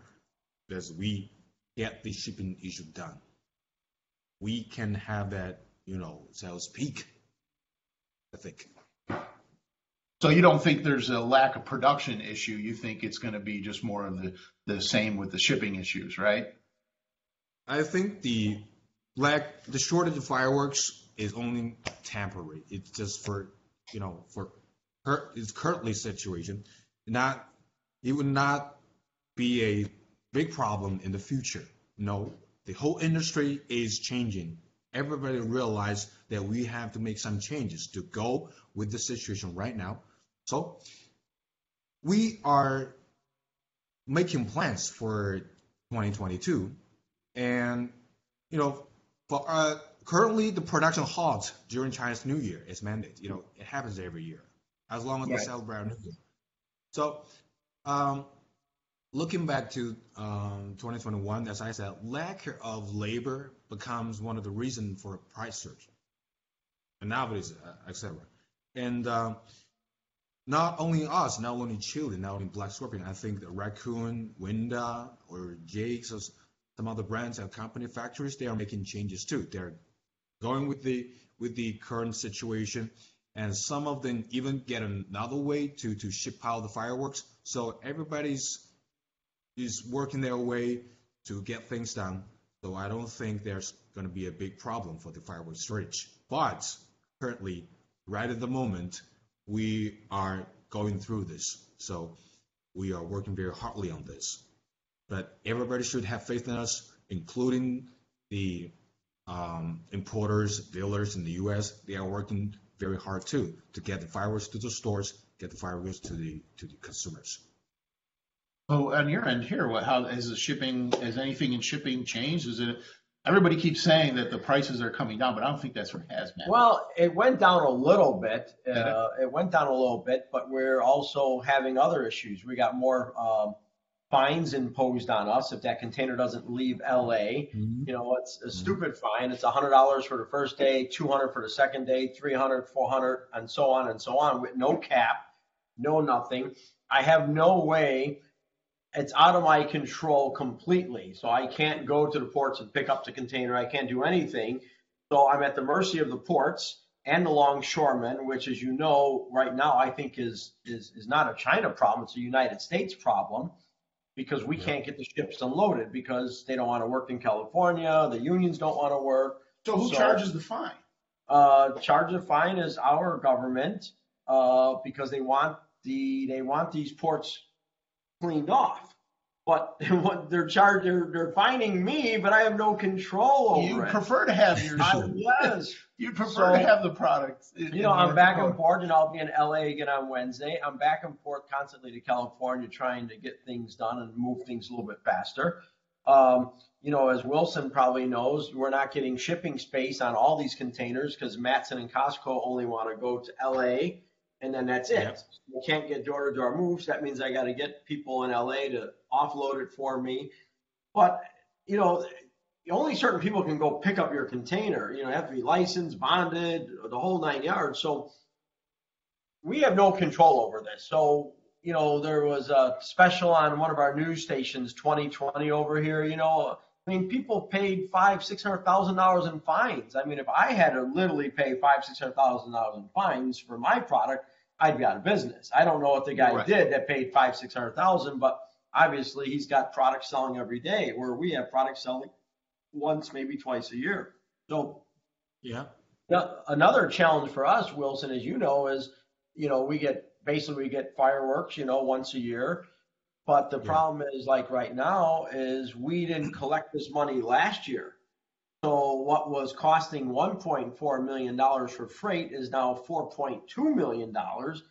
is we get the shipping issue done. We can have that, you know, sales peak. I think. So you don't think there's a lack of production issue? You think it's going to be just more of the, the same with the shipping issues, right? I think the lack, the shortage of fireworks is only temporary. It's just for, you know, for cur- its currently situation. Not, it would not be a big problem in the future. No, the whole industry is changing. Everybody realize that we have to make some changes to go with the situation right now. So we are making plans for 2022 and you know for uh, currently the production halt during chinese new year is mandated you know it happens every year as long as we Right. celebrate new year. So um, looking back to um, 2021 as i said lack of labor becomes one of the reasons for price surge. And nowadays uh, etc and um, not only us, not only Chile, not only Black Scorpion. I think the Raccoon, Winda, or Jake's, or some other brands and company factories, they are making changes too. They're going with the with the current situation, and some of them even get another way to to ship out the fireworks. So everybody's is working their way to get things done. So I don't think there's going to be a big problem for the fireworks shortage. But currently, right at the moment, we are going through this. So we are working very hardly on this. But everybody should have faith in us, including the um, importers, dealers in the U.S. They are working very hard too to get the fireworks to the stores, get the fireworks to the to the consumers. Oh, on your end here, what, how is the shipping, has anything in shipping changed? Is it, everybody keeps saying that the prices are coming down, but I don't think that's for hazmat. Well, it went down a little bit. It? Uh, it went down a little bit, but we're also having other issues. We got more um, fines imposed on us if that container doesn't leave LA. You know, it's a stupid fine. It's hundred dollars for the first day, two hundred for the second day, 300, 400, and so on and so on, with no cap, no nothing. I have no way. It's out of my control completely. So I can't go to the ports and pick up the container. I can't do anything. So I'm at the mercy of the ports and the longshoremen, which, as you know, right now I think is is is not a China problem. It's a United States problem because we can't get the ships unloaded because they don't want to work in California. The unions don't want to work. So who charges the fine? uh, charge the fine is our government uh, because they want the they want these ports cleaned off. But what they're charged, they're, they're fining me, but I have no control over You it. prefer to have your I- yes. You prefer So- to have the product. in- You know, I'm back and forth, and I'll be in LA again on Wednesday. I'm back and forth constantly to California, trying to get things done and move things a little bit faster. Um, you know, as Wilson probably knows, we're not getting shipping space on all these containers because Matson and COSCO only want to go to LA, and then that's it. We can't get door to door moves. That means I got to get people in LA to offload it for me. But you know, only certain people can go pick up your container. You know, you have to be licensed, bonded, the whole nine yards. So we have no control over this. So, you know, there was a special on one of our news stations, 2020 over here, you know. I mean, people paid five, six hundred thousand dollars in fines. I mean, if I had to literally pay five, six hundred thousand dollars in fines for my product, I'd be out of business. I don't know what the guy Right. did that paid five, six hundred thousand, but obviously he's got products selling every day, where we have products selling once, maybe twice a year. So Yeah. now, another challenge for us, Wilson, as you know, is you know we get basically we get fireworks, you know, once a year. But the problem is, like right now, is we didn't collect this money last year. What was costing 1.4 million dollars for freight is now 4.2 million dollars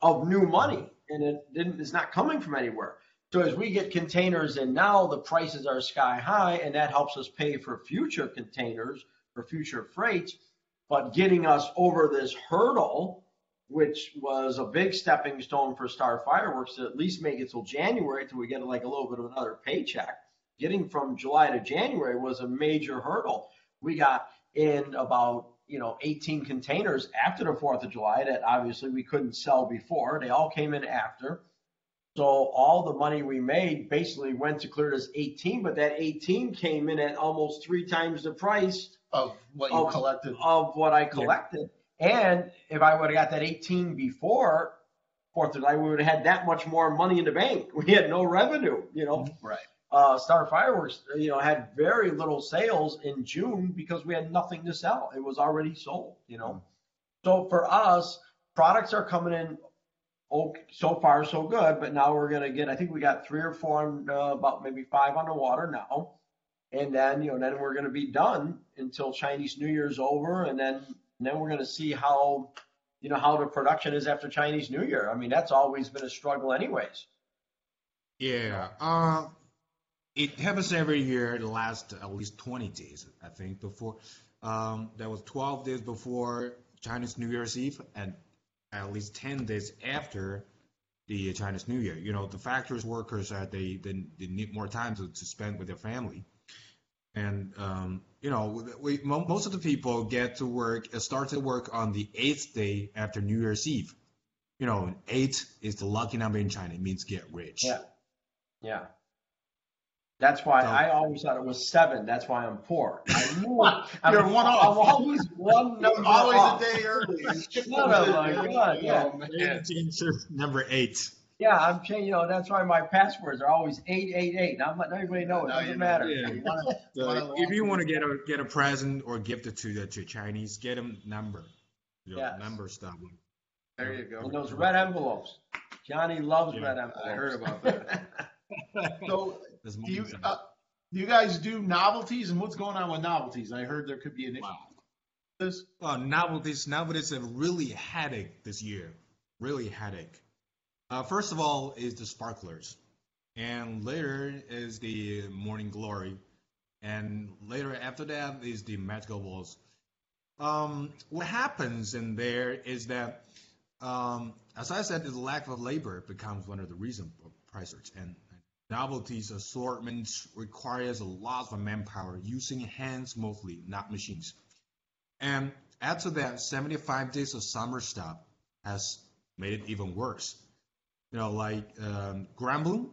of new money, and it didn't. It's not coming from anywhere. So as we get containers in now, the prices are sky high, and that helps us pay for future containers for future freights. But getting us over this hurdle, which was a big stepping stone for Star Fireworks to at least make it till January till we get like a little bit of another paycheck. Getting from July to January was a major hurdle. We got in about you know 18 containers after the 4th of July that obviously we couldn't sell before. They all came in after. So all the money we made basically went to clear this 18, but that 18 came in at almost three times the price of what you of- collected. of what I collected. And if I would have got that 18 before Fourth of July, we would have had that much more money in the bank. We had no revenue, you know. Right. Uh, Star Fireworks, you know, had very little sales in June because we had nothing to sell. It was already sold, you know. So for us, products are coming in okay, so far so good, but now we're gonna get. I think we got three or four, uh, about maybe five on the water now, and then you know, then we're gonna be done until Chinese New Year's over, and then and then we're gonna see how, you know, how the production is after Chinese New Year. I mean, that's always been a struggle, anyways. Yeah. Uh, it happens every year. The last at least 20 days, I think. Before, um, that was 12 days before Chinese New Year's Eve, and at least 10 days after the Chinese New Year. You know, the factories workers are they they, they need more time to, to spend with their family, and um, you know, we mo- most of the people get to work uh, start to work on the eighth day after New Year's Eve. You know, eight is the lucky number in China. It means get rich. Yeah. Yeah. That's why So- I always thought it was seven. That's why I'm poor. I knew I'm, You're one off. I'm always one number You're always off. a day early. Son of a gun, yeah. Oh, man. Number eight. Yeah, I'm changing. You know, that's why my passwords are always eight eight eight. I'm letting everybody know it doesn't you matter. Yeah. You wanna- you wanna So if you want to get a get a present or gift it to the to Chinese, get them number. You know, Yes. number stuff. There you go. And those red envelopes. Johnny loves Yeah, red envelopes. I heard about that. So, Do you uh, do you guys do novelties and what's going on with novelties? I heard there could be an issue. This Well, novelties, novelties are really headache this year. Really headache. Uh, first of all is the sparklers, and later is the morning glory, and later after that is the magical balls. Um, what happens in there is that, um, as I said, the lack of labor becomes one of the reasons for price surge, and novelties assortments requires a lot of manpower using hands mostly, not machines. And to that, 75 days of summer stuff has made it even worse. You know, like um, Grambling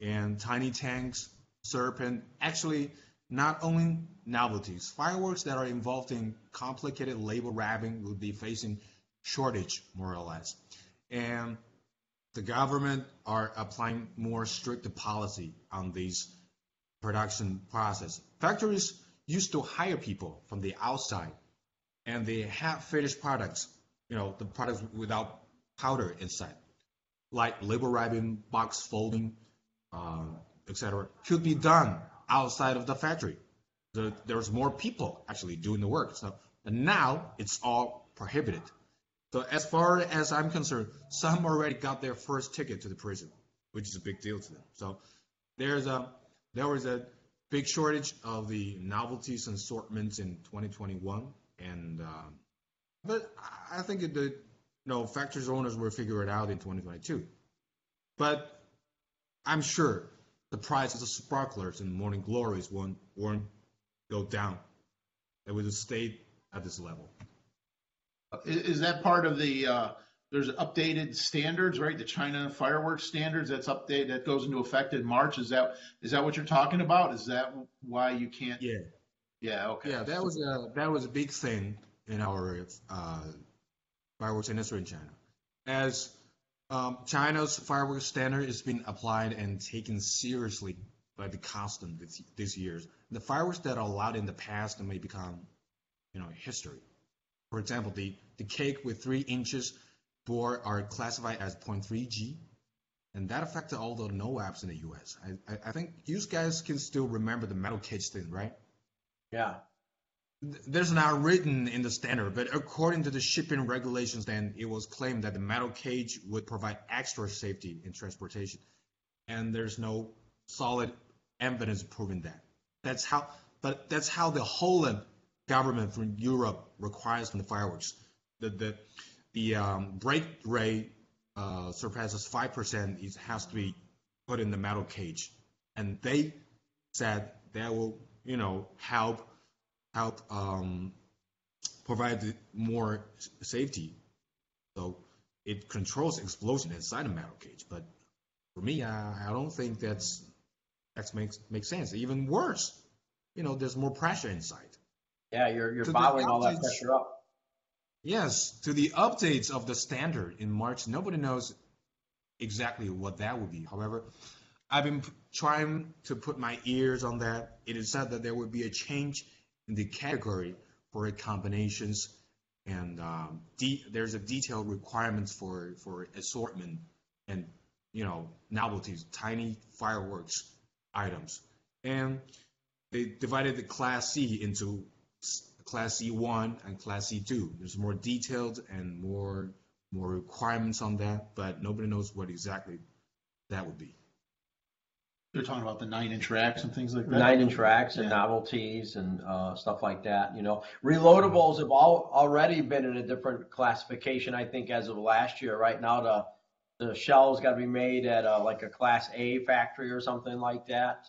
and Tiny Tanks, Serpent, actually not only novelties, fireworks that are involved in complicated label wrapping will be facing shortage more or less. And the government are applying more strict policy on these production process. Factories used to hire people from the outside and they have finished products, you know, the products without powder inside, like label wrapping, box folding, uh, etc., could be done outside of the factory. The, there's more people actually doing the work. So and now it's all prohibited. So as far as I'm concerned, some already got their first ticket to the prison, which is a big deal to them. So there's a there was a big shortage of the novelties and assortments in 2021, and um, but I think the you know factories owners will figure it out in 2022. But I'm sure the prices of sparklers and morning glories won't won't go down. It will stay at this level. Is, is that part of the? Uh, there's updated standards, right? The China fireworks standards that's updated that goes into effect in March. Is that is that what you're talking about? Is that why you can't? Yeah. Yeah. Okay. Yeah, that was a that was a big thing in our uh, fireworks industry in China, as um, China's fireworks standard is being applied and taken seriously by the custom this, these years. The fireworks that are allowed in the past may become, you know, history. For example, the, the cake with three inches bore are classified as 0.3 G, and that affected all the NOAPs in the U.S. I, I, I think you guys can still remember the metal cage thing, right? Yeah. There's not written in the standard, but according to the shipping regulations, then it was claimed that the metal cage would provide extra safety in transportation, and there's no solid evidence proving that. That's how, but that's how the Holland government from Europe requires from the fireworks. The the the um, break rate uh, surpasses five percent. It has to be put in the metal cage, and they said that will you know help help um, provide more safety. So it controls explosion inside a metal cage. But for me, I, I don't think that's that makes makes sense. Even worse, you know, there's more pressure inside. Yeah, you're you're bottling all that pressure up. Yes, to the updates of the standard in March, nobody knows exactly what that would be. However, I've been trying to put my ears on that. It is said that there would be a change in the category for combinations, and um, de- there's a detailed requirements for for assortment and you know novelties, tiny fireworks items, and they divided the Class C into Class C1 and Class C2. There's more detailed and more more requirements on that, but nobody knows what exactly that would be. They're talking about the nine inch racks and things like that. Nine inch racks and novelties and uh, stuff like that. You know, reloadables have all already been in a different classification. I think as of last year. Right now, the the shells got to be made at a, like a Class A factory or something like that.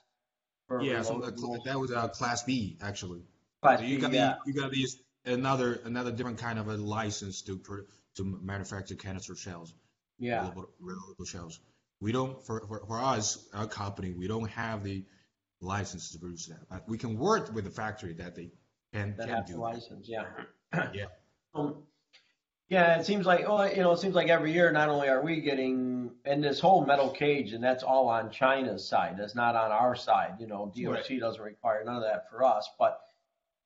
for Yeah, so that, that was uh, Class B actually. So you got yeah. you got to use another another different kind of a license to to manufacture canister shells. Yeah. Shells. We don't for, for for us our company we don't have the license to produce that. But we can work with the factory that they can that can have do the license. Yeah. that. Yeah. Um, yeah, it seems like oh, you know, it seems like every year not only are we getting in this whole metal cage, and that's all on China's side. That's not on our side. You know, DOT Right. doesn't require none of that for us. But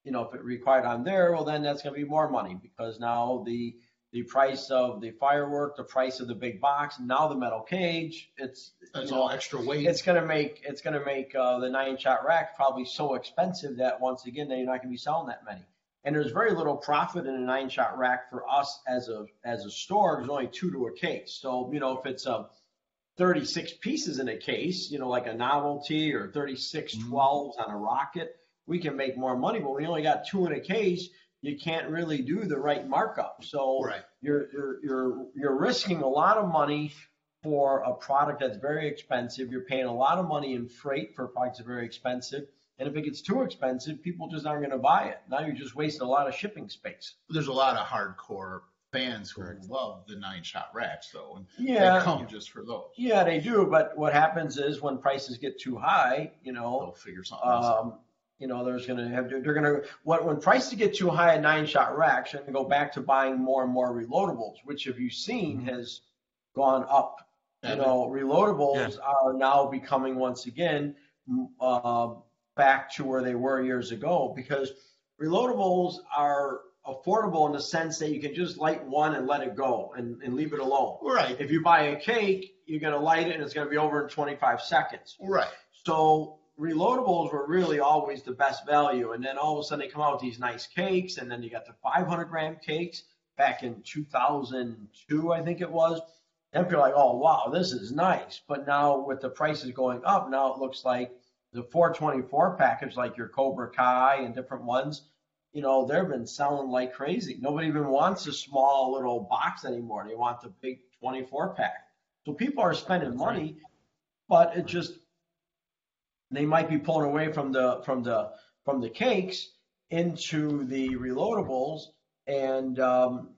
you know, if it required on there, well, then that's going to be more money because now the the price of the firework, the price of the big box, now the metal cage, it's That's you know, all extra weight. It's going to make it's going to make uh, the nine shot rack probably so expensive that once again, then you're not going to be selling that many. And there's very little profit in a nine shot rack for us as a as a store. There's only two to a case. So you know if it's a 36 pieces in a case, you know like a novelty or 36 12s on a rocket, we can make more money. But we only got two in a case, you can't really do the right markup. So Right. you're you're you're you're risking a lot of money for a product that's very expensive. You're paying a lot of money in freight for products that are very expensive. And if it gets too expensive, people just aren't going to buy it. Now you're just wasting a lot of shipping space. There's a lot of hardcore fans who love the nine shot racks though, and Yeah. they come just for those. Yeah, they do. But what happens is when prices get too high, you know They'll figure something else. um, you know, there's going to have they're going to, when, when prices get too high at nine shot racks, they're going to go back to buying more and more reloadables, which have you seen has gone up. You know, reloadables are now becoming once again uh, back to where they were years ago because reloadables are affordable in the sense that you can just light one and let it go and, and leave it alone. Right. If you buy a cake, you're going to light it and it's going to be over in 25 seconds. Right. So reloadables were really always the best value. And then all of a sudden they come out with these nice cakes. And then you got the 500 gram cakes back in 2002, I think it was. And people are like, oh, wow, this is nice. But now with the prices going up, now it looks like the 424 package, like your Cobra Kai and different ones, you know, they've been selling like crazy. Nobody even wants a small little box anymore. They want the big 24 pack. So people are spending money, but it just they might be pulling away from the from the from the cakes into the reloadables, and um,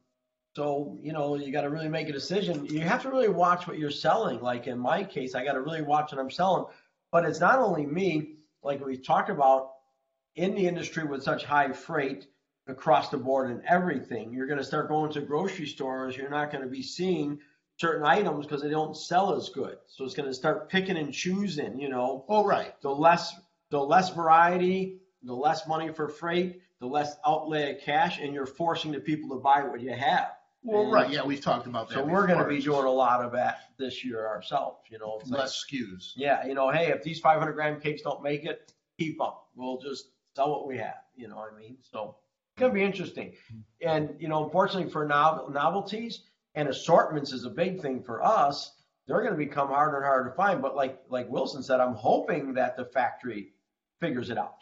so you know you got to really make a decision. You have to really watch what you're selling. Like in my case, I got to really watch what I'm selling. But it's not only me. Like we talked about in the industry with such high freight across the board and everything, you're going to start going to grocery stores. You're not going to be seeing certain items because they don't sell as good. So it's going to start picking and choosing, you know. Oh, right. The less the less variety, the less money for freight, the less outlay of cash, and you're forcing the people to buy what you have. Well, And right. Yeah, we've talked about that. So we're going to be doing a lot of that this year ourselves, you know. It's like- less SKUs. yeah, you know, hey, if these 500 gram cakes don't make it, keep them. We'll just sell what we have. You know what I mean? So it's gonna be interesting. Mm-hmm. And you know, unfortunately for nov- novelties and assortments is a big thing for us. They're gonna become harder and harder to find. But like like Wilson said, I'm hoping that the factory figures it out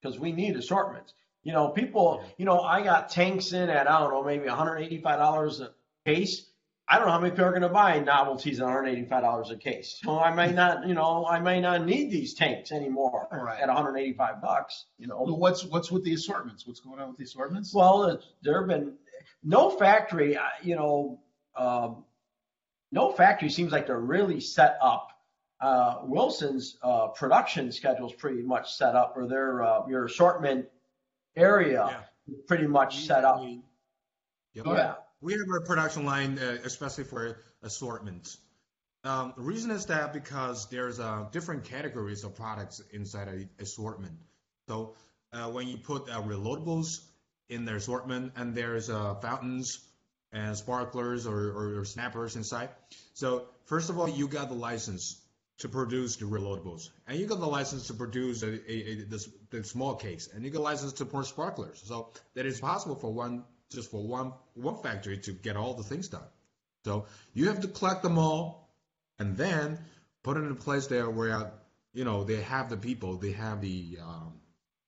because we need assortments. You know, people. You know, I got tanks in at I don't know maybe 185 dollars a case. I don't know how many people are going to buy novelties at $185 a case. So I may not, you know, I may not need these tanks anymore Right. at 185 bucks. You know, Well, what's what's with the assortments? What's going on with the assortments? well, there have been no factory, you know, um, no factory seems like they're really set up. Uh, Wilson's uh, production schedule is pretty much set up, or their uh, your assortment area is pretty much set up. Yep. Yeah. We have a production line, uh, especially for assortment. Um, the reason is that because there's uh, different categories of products inside an assortment. So uh, when you put uh, reloadables in the assortment, and there's uh, fountains and sparklers or, or, or snappers inside. So first of all, you got the license to produce the reloadables, and you got the license to produce a, a, a, the, small cakes, and you got license to pour sparklers. So that is possible for one just for one one factory to get all the things done. So you have to collect them all, and then put it in a place there where you know they have the people, they have the um,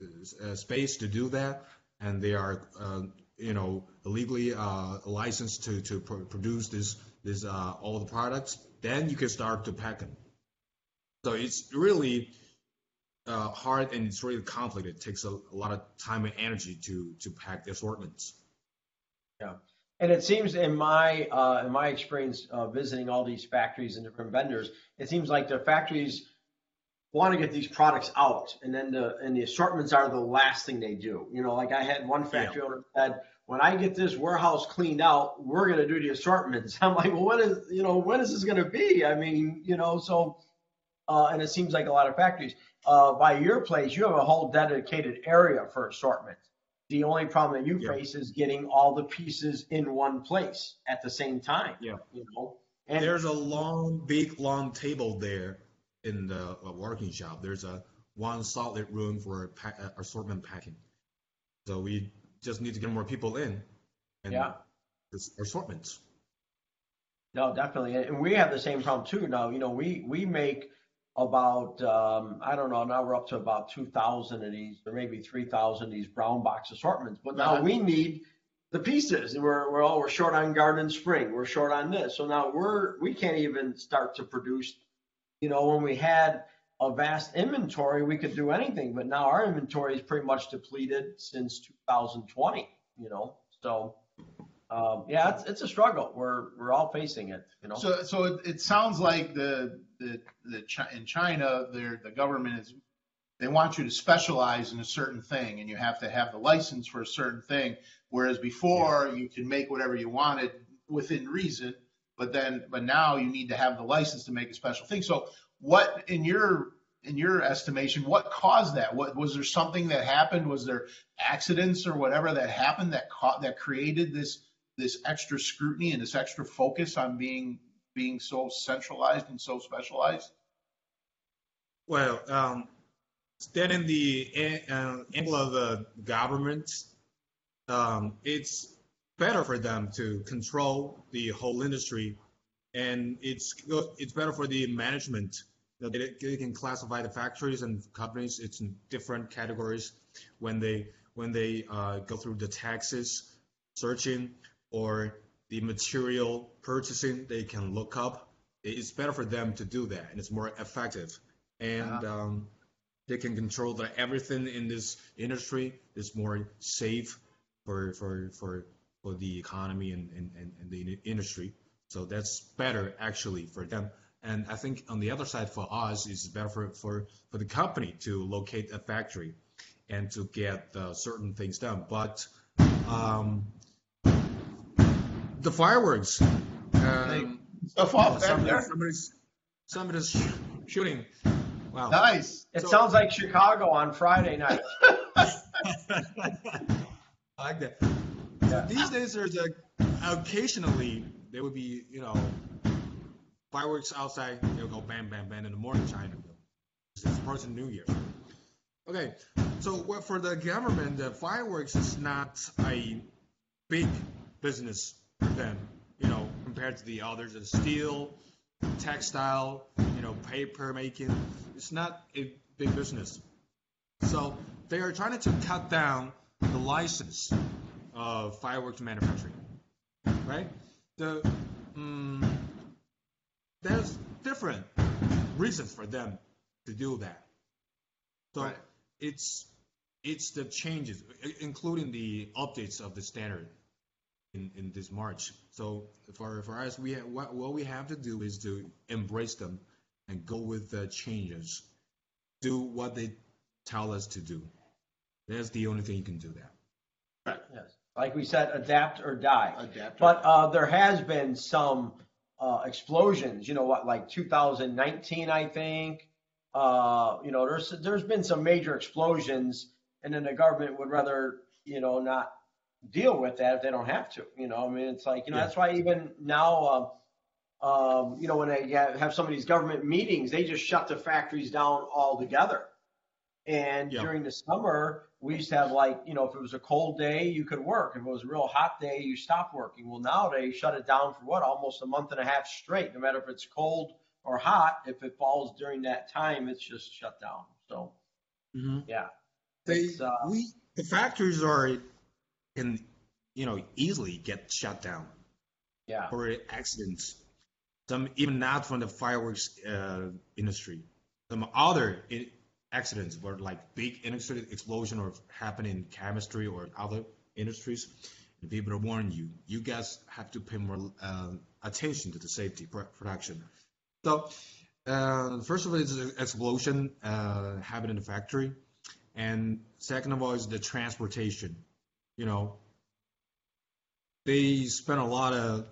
uh, space to do that, and they are uh, you know legally uh, licensed to to pr- produce this this uh, all the products. Then you can start to pack them. So it's really uh, hard and it's really complicated. It takes a, a lot of time and energy to to pack the assortments. Yeah, and it seems in my uh, in my experience uh, visiting all these factories and different vendors, it seems like the factories want to get these products out, and then the and the assortments are the last thing they do. You know, like I had one factory owner said, "When I get this warehouse cleaned out, we're going to do the assortments." I'm like, "Well, what is you know when is this going to be?" I mean, you know, so uh, and it seems like a lot of factories. Uh, by your place, you have a whole dedicated area for assortment. The only problem that you Yeah. face is getting all the pieces in one place at the same time. Yeah. You know, and There's a long, big, long table there in the uh, working shop. There's a one solid room for pa- uh, assortment packing. So we just need to get more people in. And Yeah. assortments. No, definitely, and we have the same problem too. Now, you know, we we make about um, I don't know. Now we're up to about two thousand of these, or maybe three thousand of these brown box assortments. But now we need the pieces. And We're we're all we're short on garden spring. We're short on this. So now we're we can't even start to produce. You know, when we had a vast inventory, we could do anything. But now our inventory is pretty much depleted since 2020. You know, so. Um, yeah, it's, it's a struggle. We're we're all facing it. You know. So, so it, it sounds like the the the Chi- in China, their the government is they want you to specialize in a certain thing, and you have to have the license for a certain thing. Whereas before, you can make whatever you wanted within reason, but then but now you need to have the license to make a special thing. So, what in your in your estimation, what caused that? What was there something that happened? Was there accidents or whatever that happened that caught that created this this extra scrutiny and this extra focus on being being so centralized and so specialized? Well, um, standing the uh, angle of the government, um, it's better for them to control the whole industry, and it's it's better for the management. that They, they can classify the factories and companies it's in different categories when they when they uh, go through the taxes searching or the material purchasing. They can look up. It's better for them to do that, and it's more effective. And um, they can control that everything in this industry is more safe for for for for the economy and, and, and, the industry. So that's better actually for them. And I think on the other side for us, it's better for, for, for the company to locate a factory and to get uh, certain things done. But um, the fireworks, um, off back somebody- somebody's, somebody's sh- shooting. Wow. Nice. It So- sounds like Chicago on Friday night. I like that. So these days, there's a occasionally there would be you know fireworks outside. They'll go bam, bam, bam in the morning China. It's part approaching New Year. Okay, so for the government, the fireworks is not a big business for them. You know, compared to the others, the steel, textile, you know, paper making. It's not a big business. So they are trying to cut down the license of fireworks manufacturing, right? The mm, there's different reasons for them to do that. So it's it's the changes, including the updates of the standard in, in this March. So for for us, we ha- what what we have to do is to embrace them and go with the changes, do what they tell us to do. That's the only thing you can do that. Yes. Like we said, adapt or die. Adapt But uh, there has been some uh, explosions. You know what, like 2019, I think. Uh, you know, there's there's been some major explosions, and then the government would rather you know not deal with that if they don't have to. You know, I mean, it's like you know Yeah. that's why even now. Um, um, you know, when they have have some of these government meetings, they just shut the factories down altogether. And Yeah. during the summer, we used to have like, you know, if it was a cold day, you could work. If it was a real hot day, you stopped working. Well, nowadays, shut it down for what? Almost a month and a half straight. No matter if it's cold or hot, if it falls during that time, it's just shut down. So, yeah. They uh, we the factories are can you know easily get shut down Yeah. for accidents. Some even not from the fireworks uh, industry. Some other i- accidents were like big industry explosion or happen in chemistry or other industries. People are warning you. You guys have to pay more uh, attention to the safety pr- production. So uh, first of all, an explosion uh, in the factory, and second of all is the transportation. You know, they spent a lot of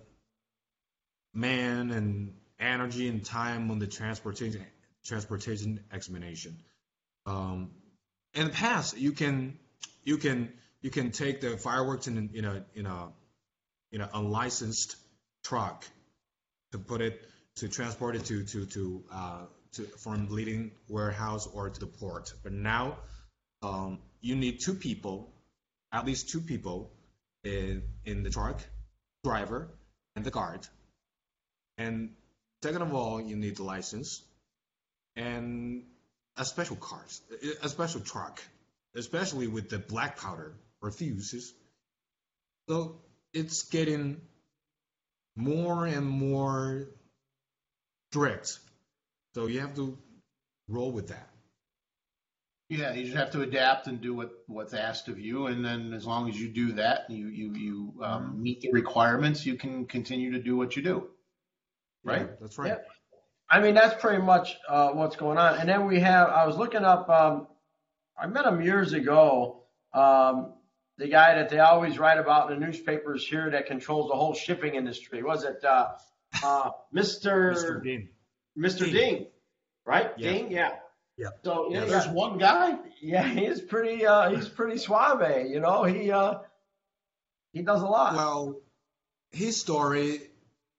man and energy and time on the transportation transportation examination. Um, in the past, you can you can you can take the fireworks in in a in a in an unlicensed truck to put it to transport it to to to uh, to from leading warehouse or to the port. But now um, you need two people, at least two people in in the truck, driver and the guard. And second of all, you need the license and a special cars, a special truck, especially with the black powder or fuses. So it's getting more and more strict. So you have to roll with that. Yeah, you just have to adapt and do what, what's asked of you, and then as long as you do that, you you you um, meet the requirements, you can continue to do what you do. Right. Yeah, that's right. Yeah. I mean, that's pretty much uh, what's going on. And then we have, I was looking up, um, I met him years ago. Um, the guy that they always write about in the newspapers here that controls the whole shipping industry. Was it uh, uh, Mr. Mr. Dean. Mr. Dean. Ding, right? Yeah. Ding, yeah. Yeah. So Yeah, yeah, there's yeah. one guy. Yeah, he's pretty. Uh, he's pretty suave. You know, he uh, he does a lot. Well, his story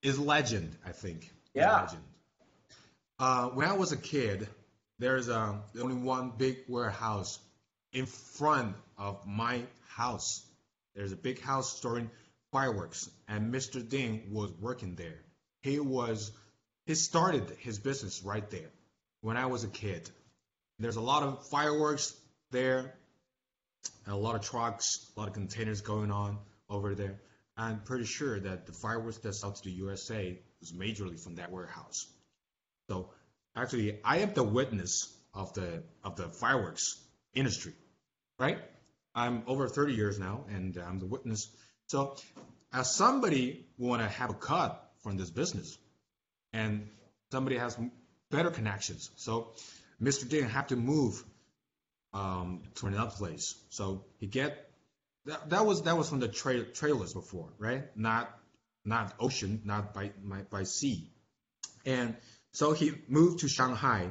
is legend, I think. Yeah. Legend. Uh, when I was a kid, there's um, only one big warehouse in front of my house. There's a big house storing fireworks, and Mr. Ding was working there. He was he started his business right there when I was a kid. There's a lot of fireworks there, and a lot of trucks, a lot of containers going on over there. I'm pretty sure that the fireworks that sell to the USA was majorly from that warehouse. So actually, I am the witness of the of the fireworks industry, right? I'm over 30 years now, and I'm the witness. So, as somebody want to have a cut from this business, and somebody has better connections, so Mr. Ding have to move um, to another place. So he get that, that was that was from the tra- trailers before, right? Not not ocean, not by by, by sea, and so he moved to Shanghai,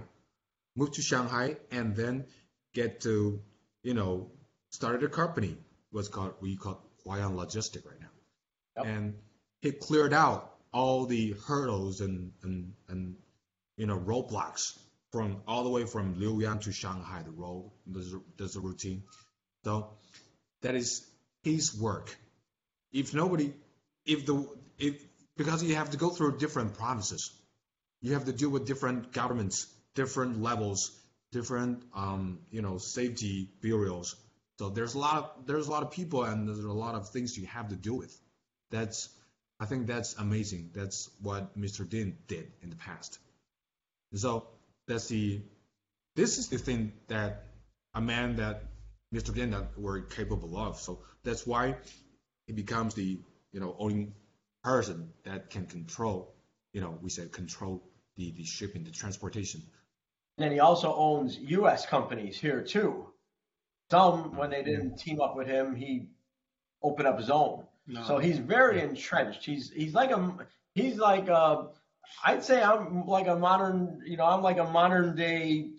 moved to Shanghai, and then get to you know started a company. What's called we call Huayan Logistic right now, and he cleared out all the hurdles and and and you know roadblocks from all the way from Liuyang to Shanghai. The road there's a, there's a routine, so that is his work. If nobody, if the if because you have to go through different provinces, you have to deal with different governments, different levels, different um, you know safety bureaus. So there's a lot of there's a lot of people and there's a lot of things you have to deal with. That's I think that's amazing. That's what Mr. Ding did in the past. So that's the this is the thing that a man that Mr. Ding that were capable of. So that's why he becomes the you know only person that can control you know we say control the the shipping the transportation. And he also owns U.S. companies here too. Some, when they didn't team up with him, he opened up his own. No. So he's very entrenched. He's he's like a he's like a I'd say I'm like a modern you know I'm like a modern day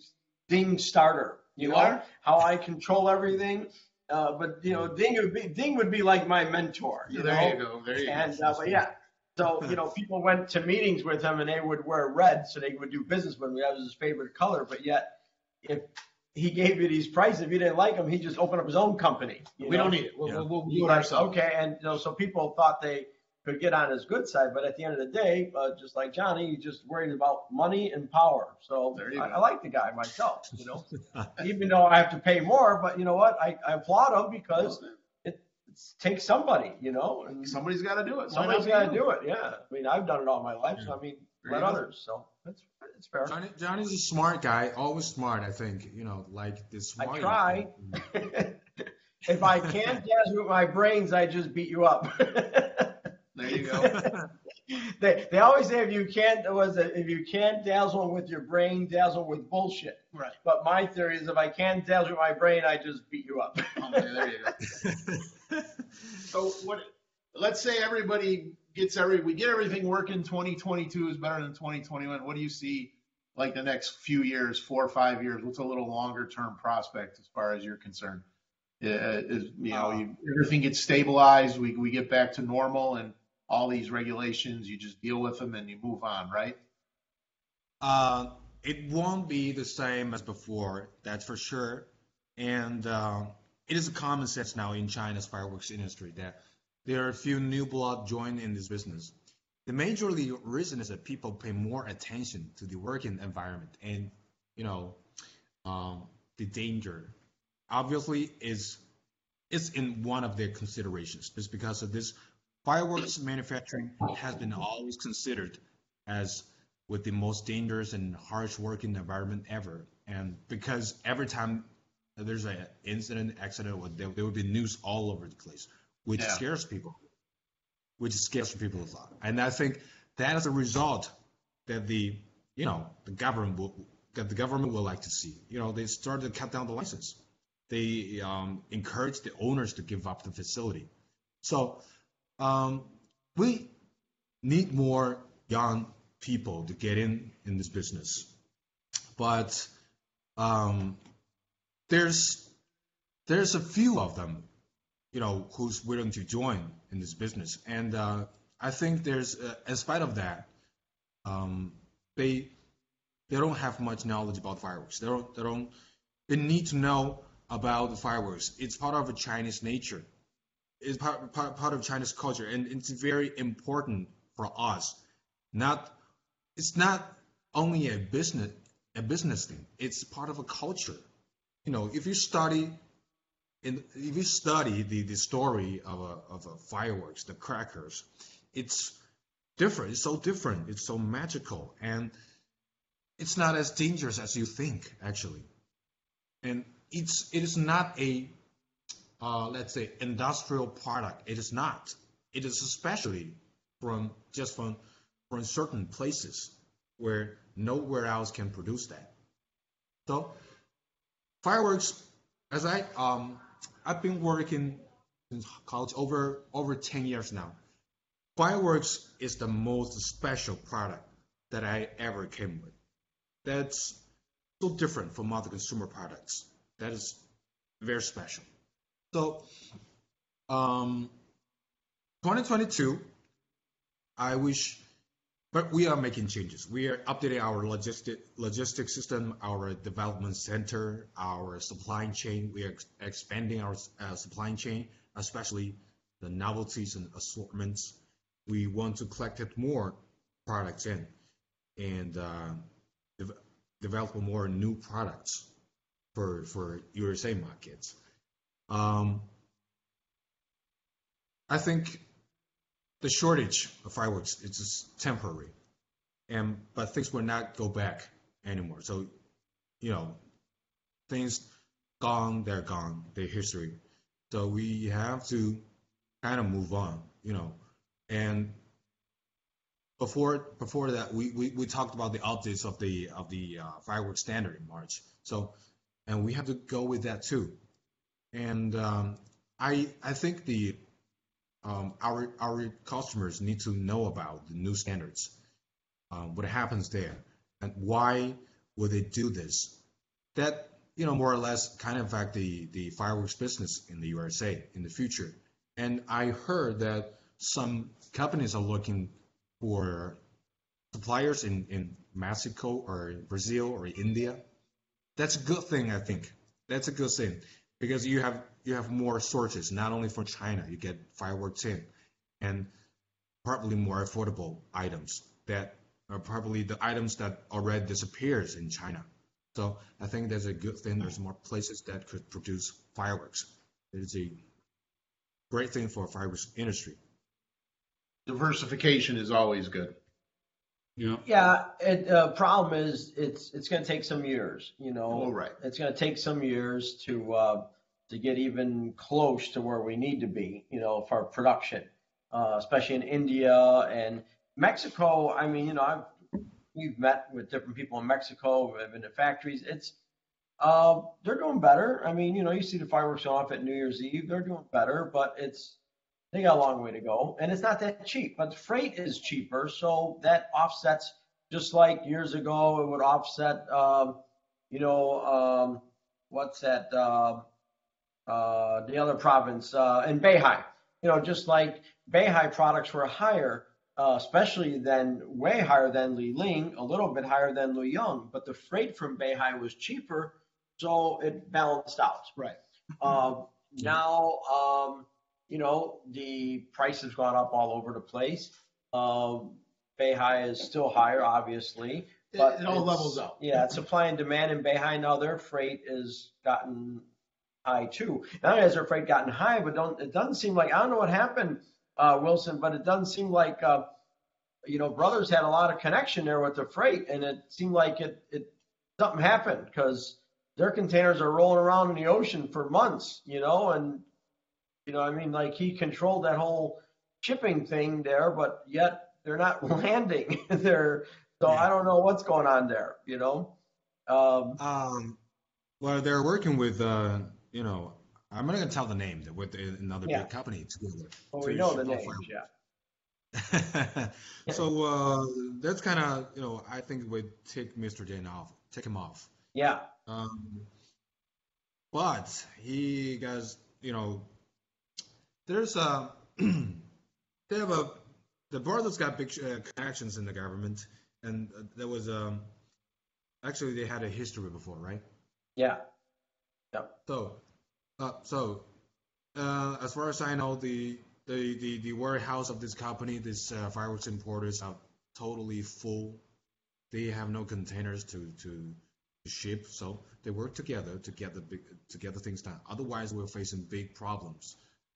Ding starter. You, You know are? how I control everything. Uh, but you know, Ding would be Ding would be like my mentor. You There know? you go. There you go. and uh, but yeah, so you know, people went to meetings with him and they would wear red so they would do business with him. That was his favorite color. But yet, if he gave you these prices, if you didn't like him, he just opened up his own company. We know? don't need it. We'll, we'll, we'll He's do it like, ourselves. Okay, and you know, so people thought they could get on his good side, but at the end of the day, uh, just like Johnny, he's just worried about money and power. So I. I like the guy myself, you know, even though I have to pay more. But you know what? I, I applaud him because it, it somebody, you know, and Somebody's got to do it. Somebody's got to do it. Yeah, I mean, I've done it all my life, so I mean, There let you go. others. So that's it's fair. Johnny Johnny's a smart guy, always smart. I think you know like this. I try. if I can't guess with my brains, I just beat you up. There you go. they they always say if you can't was it if you can't dazzle 'em with your brain, dazzle with bullshit. Right. But my theory is if I can't dazzle with my brain, I just beat you up. Okay, there you go. So what? Let's say everybody gets every we get everything working. 2022 is better than 2021. What do you see like the next few years, four or five years? What's a little longer term prospect as far as you're concerned? Uh, is you know you, everything gets stabilized. We we get back to normal and all these regulations. You just deal with them and you move on, right? Uh, it won't be the same as before, that's for sure. And uh, it is a common sense now in China's fireworks industry that there are a few new blood join in this business. The major reason is that people pay more attention to the working environment and, you know, um, the danger. Obviously, is it's in one of their considerations. Just because of this, fireworks manufacturing has been always considered as with the most dangerous and harsh working environment ever. And because every time there's an incident, accident, there, there would be news all over the place, which Yeah. scares people, which scares people a lot. And I think that is a result that the, you know, the government will, that the government will like to see. You know, they started to cut down the license. They um, encourage the owners to give up the facility. So um, we need more young people to get in in this business. But um, there's there's a few of them, you know, who's willing to join in this business, and uh, I think there's, uh, in spite of that, um, they they don't have much knowledge about fireworks. They don't they don't they need to know about the fireworks. It's part of a Chinese nature. It's part, part, part of Chinese culture, and it's very important for us. Not it's not only a business a business thing. It's part of a culture. You know, if you study in if you study the, the story of a, of a fireworks, the crackers, it's different. It's so different. It's so magical, and it's not as dangerous as you think, actually. And it's it is not a uh, let's say industrial product. It is not. It is especially from just from from certain places where nowhere else can produce that. So fireworks, as I um I've been working in college over over ten years now. Fireworks is the most special product that I ever came with. That's so different from other consumer products. That is very special. So, um, 2022, I wish, but we are making changes. We are updating our logistic system, our development center, our supply chain. We are ex- expanding our uh, supply chain, especially the novelties and assortments. We want to collect more products in and uh, de- develop more new products for for USA markets. Um, I think the shortage of fireworks is just temporary, and but things will not go back anymore. So, you know, things gone, they're gone, they're history. So we have to kind of move on, you know, and before before that we, we, we talked about the updates of the of the uh, fireworks standard in March. So and we have to go with that too. And um, I I think the um, our our customers need to know about the new standards, um, what happens there, and why would they do this? That you know more or less kind of affect the the fireworks business in the USA in the future. And I heard that some companies are looking for suppliers in, in Mexico or Brazil or India. That's a good thing, I think. That's a good thing because you have you have more sources, not only from China. You get fireworks in, and probably more affordable items that are probably the items that already disappears in China. So I think that's a good thing. There's more places that could produce fireworks. It is a great thing for a fireworks industry. Diversification is always good. Yeah. Yeah. It, uh, problem is it's it's going to take some years. You know. Oh, right. It's going to take some years to uh, to get even close to where we need to be. You know, for production, uh, especially in India and Mexico. I mean, you know, I've we've met with different people in Mexico. We've been to factories. It's uh, they're doing better. I mean, you know, you see the fireworks off at New Year's Eve. They're doing better, but it's they got a long way to go, and it's not that cheap. But the freight is cheaper, so that offsets. Just like years ago, it would offset. Um, you know, um, what's that? Uh, uh, the other province uh, in Beihai. You know, just like Beihai products were higher, uh, especially than way higher than Liling, a little bit higher than Liuyang, but the freight from Beihai was cheaper, so it balanced out. Right. Uh, now, um, you know, the price has gone up all over the place. Um, Beihai is still higher, obviously. But it all levels out. Yeah, it's supply and demand in Beihai now. Their freight has gotten high too. Not only has their freight gotten high, but don't it doesn't seem like I don't know what happened, uh, Wilson, but it doesn't seem like uh, you know brothers had a lot of connection there with the freight, and it seemed like it it something happened because their containers are rolling around in the ocean for months, you know, and you know I mean like he controlled that whole shipping thing there, but yet they're not landing. they're so I don't know what's going on there, you know. Um, Um, well, they're working with, uh, you know, I'm not gonna tell the name. They're with another Yeah. big company together. well, to we know the names, yeah. so uh, that's kind of you know I think we take Mr. Jane off, take him off, Yeah. Um, but he guys, you know, there's a they have a the brothers got big uh, connections in the government, and there was um actually they had a history before, right? Yeah. Yep. So, uh, so uh, as far as I know, the the, the, the warehouse of this company, this uh, fireworks importers, are totally full. They have no containers to, to ship, so they work together to get the big to get the things done. Otherwise, we're facing big problems,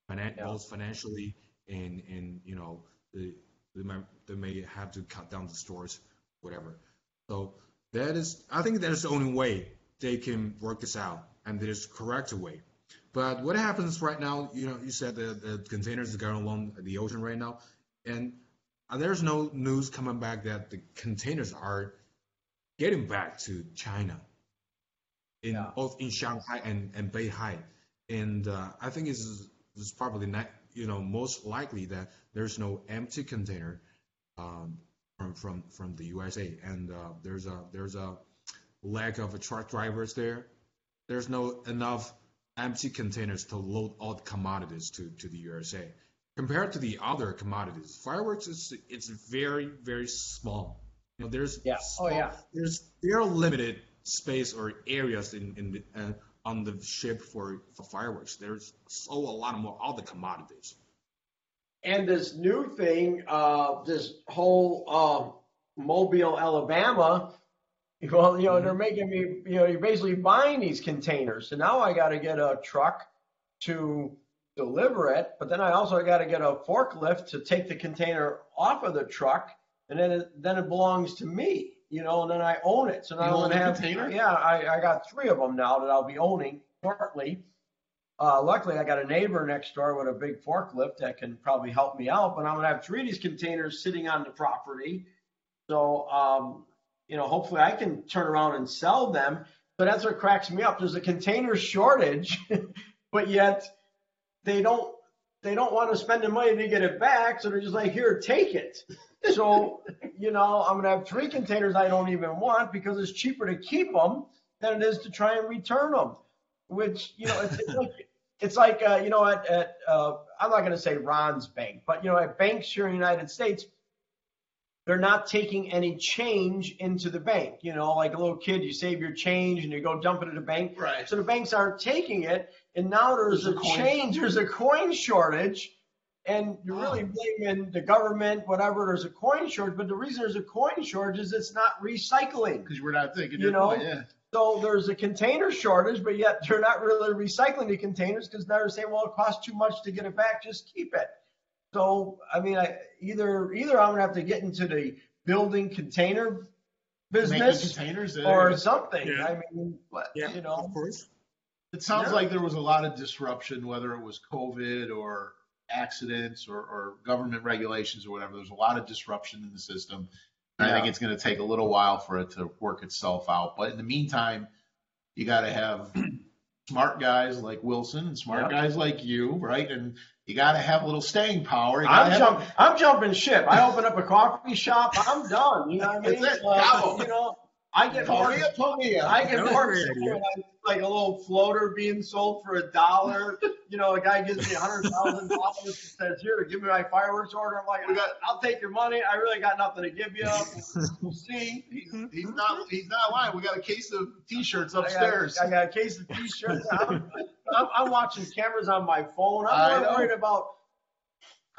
finan- Yeah. both financially and and you know the they might, they may have to cut down the stores, whatever. So that is, I think that is the only way they can work this out, and there's correct way. But what happens right now? You know, you said the, the containers are going along the ocean right now, and uh, there's no news coming back that the containers are getting back to China, in both in Shanghai and, and Beihai, and uh, I think it's, it's probably not, you know most likely that there's no empty container um, from from from the USA, and uh, there's a there's a lack of truck drivers there. There's no enough empty containers to load all the commodities to, to the USA. Compared to the other commodities, fireworks is it's very very small. You know, there's Yeah. Oh, yeah. There's there are limited space or areas in in the, uh, on the ship for for fireworks. There's so a lot more other commodities. And this new thing, uh, this whole uh, Mobile, Alabama, well, you know, they're making me, you know, you're basically buying these containers. So now I got to get a truck to deliver it, but then I also got to get a forklift to take the container off of the truck, and then it, then it belongs to me, you know, and then I own it. So now I'm own have, container? yeah, I, I got three of them now that I'll be owning shortly. Uh, luckily, I got a neighbor next door with a big forklift that can probably help me out. But I'm gonna have three of these containers sitting on the property, so um, you know, hopefully, I can turn around and sell them. But that's what cracks me up. There's a container shortage, but yet they don't they don't want to spend the money to get it back, so they're just like, here, take it. So you know, I'm gonna have three containers I don't even want because it's cheaper to keep them than it is to try and return them. Which you know, it's, it's like it's like uh, you know at, at uh, I'm not going to say Ron's bank, but you know at banks here in the United States, they're not taking any change into the bank. You know, like a little kid, you save your change and you go dump it at the bank. Right. So the banks aren't taking it, and now there's, There's a, a change. There's a coin shortage. And you're really blaming the government, whatever. There's a coin shortage, but the reason there's a coin shortage is it's not recycling. Because we're not thinking You know, point, yeah. so there's a container shortage, but yet they're not really recycling the containers because now they're saying, well, it costs too much to get it back, just keep it. So I mean, I, either either I'm gonna have to get into the building container business containers there. or something. Yeah. I mean, what, you know, of course. It sounds Yeah. like there was a lot of disruption, whether it was COVID or accidents or, or government regulations or whatever. There's a lot of disruption in the system. And I think it's going to take a little while for it to work itself out. But in the meantime, you got to have smart guys like Wilson and smart Yep. guys like you, right? And you got to have a little staying power. I'm jump, I'm jumping ship. I open up a coffee shop. I'm done. You know what I mean? That's it. Uh, you know, I get more. Toria, Toria. I get That more was a great idea. excited, like a little floater being sold for a dollar. You know, a guy gives me a hundred thousand dollars and says, "Here, give me my fireworks order." I'm like, "I'll take your money. I really got nothing to give you. We'll see." He's, he's not. He's not lying. We got a case of T-shirts I got, upstairs. I got a case of t-shirts. I'm, I'm, I'm watching cameras on my phone. I I'm know. more worried about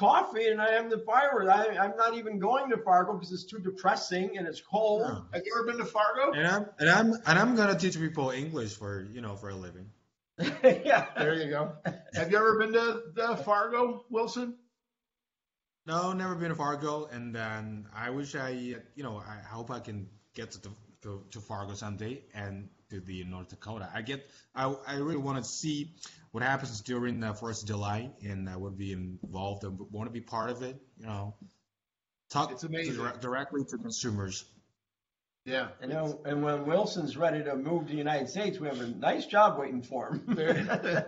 coffee and I am the fireworks. I, I'm not even going to Fargo because it's too depressing and it's cold. Yeah. Have you ever been to Fargo? And I'm and I'm and I'm gonna teach people English for you know for a living. yeah. There you go. Have you ever been to, to Fargo, Wilson? No, never been to Fargo, and then I wish I, you know, I hope I can get to, to, to Fargo someday and to the North Dakota. I get, I, I really want to see what happens during the First of July, and uh, I would be involved and want to be part of it. You know, talk It's amazing. dire- directly to consumers. Yeah. And, then, and when Wilson's ready to move to the United States, we have a nice job waiting for him.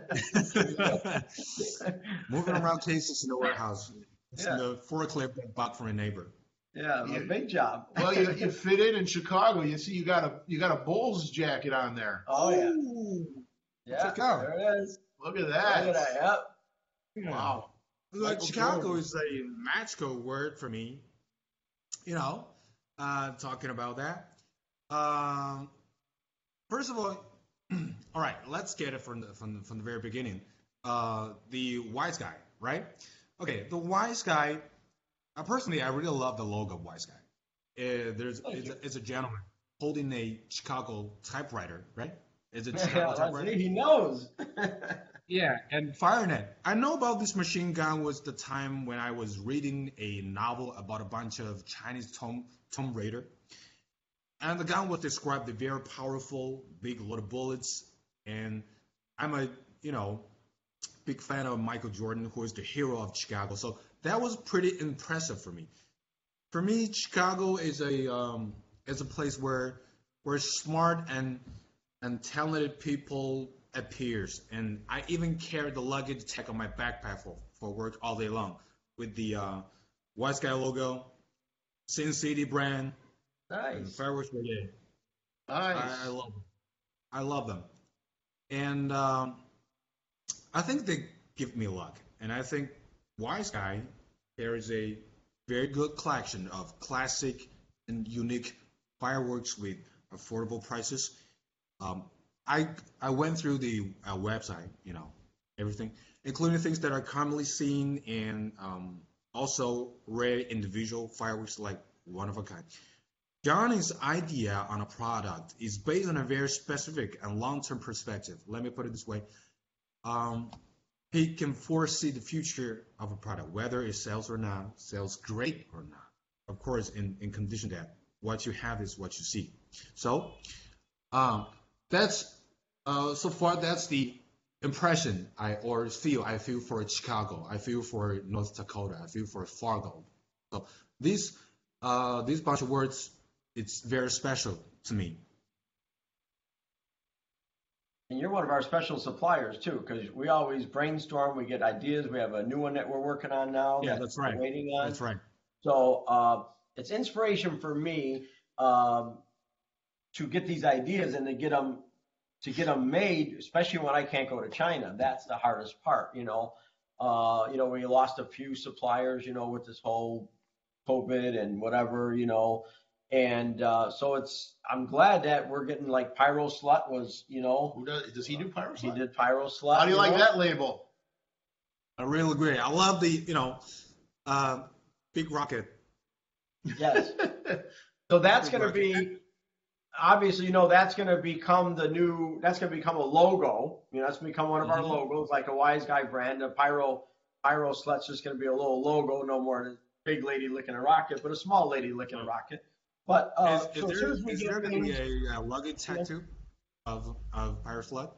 Moving around cases in the warehouse. It's Yeah. in the forklift I bought from a neighbor. Yeah, a big job. well, you, you fit in in Chicago. You see, you got a you got a Bulls jacket on there. Oh yeah. Ooh. Yeah, Check out. there it is. Look at that. Look at that. Yep. Wow. Like Michael Chicago Jordan. is a magical word for me. You know, uh, talking about that. Um, first of all, all right, let's get it from the from the, from the very beginning. Uh, the wise guy, right? Okay, the wise guy. Uh, personally, I really love the logo of wise guy. Uh, there's it's a, it's a gentleman holding a Chicago typewriter, right? Is it Chicago Yeah, typewriter? He knows. Yeah, and FireNet. I know about this machine gun was the time when I was reading a novel about a bunch of Chinese Tomb, Tomb Raider. And the gun was described as very powerful, big load of bullets. And I'm a, you know, big fan of Michael Jordan, who is the hero of Chicago. So that was pretty impressive for me. For me, Chicago is a um, is a place where where smart and and talented people appears. And I even carry the luggage tag on my backpack for, for work all day long with the uh, Wise Guy logo, Sin City brand, and Nice. Fireworks Brigade. Nice. I, I love them. I love them. And um, I think they give me luck. And I think Wise Guy there is a very good collection of classic and unique fireworks with affordable prices. Um, I I went through the uh, website, you know, everything, including things that are commonly seen and um, also rare individual fireworks like one of a kind. Johnny's idea on a product is based on a very specific and long-term perspective. Let me put it this way: um, he can foresee the future of a product, whether it sells or not, sells great or not. Of course, in, in condition that what you have is what you see. So, um, that's uh, so far. That's the impression I or feel I feel for Chicago. I feel for North Dakota. I feel for Fargo. So these uh, these bunch of words, it's very special to me. And you're one of our special suppliers too, because we always brainstorm. We get ideas. We have a new one that we're working on now. Yeah, that that's right. Waiting on. That's right. So uh, it's inspiration for me um, to get these ideas and to get them to get them made, especially when I can't go to China. That's the hardest part, you know. Uh, you know, we lost a few suppliers, you know, with this whole COVID and whatever, you know. And uh, so it's I'm glad that we're getting like Pyro Slut was, you know. Who does does he do Pyro Slut? He Slut? did Pyro Slut. How do you like know? that label? I really agree. I love the you know, uh, big rocket. Yes. So that's going to be obviously, you know, that's going to become the new. That's going to become a logo. You know, that's going to become one of our Mhm. logos, like a Wise Guy brand. A Pyro Pyro Slut's just going to be a little logo, no more than a big lady licking a rocket, but a small lady licking a rocket. But uh, is, is so as there, soon as we is get there going to be things- a, uh luggage tattoo of of Pirate Flood?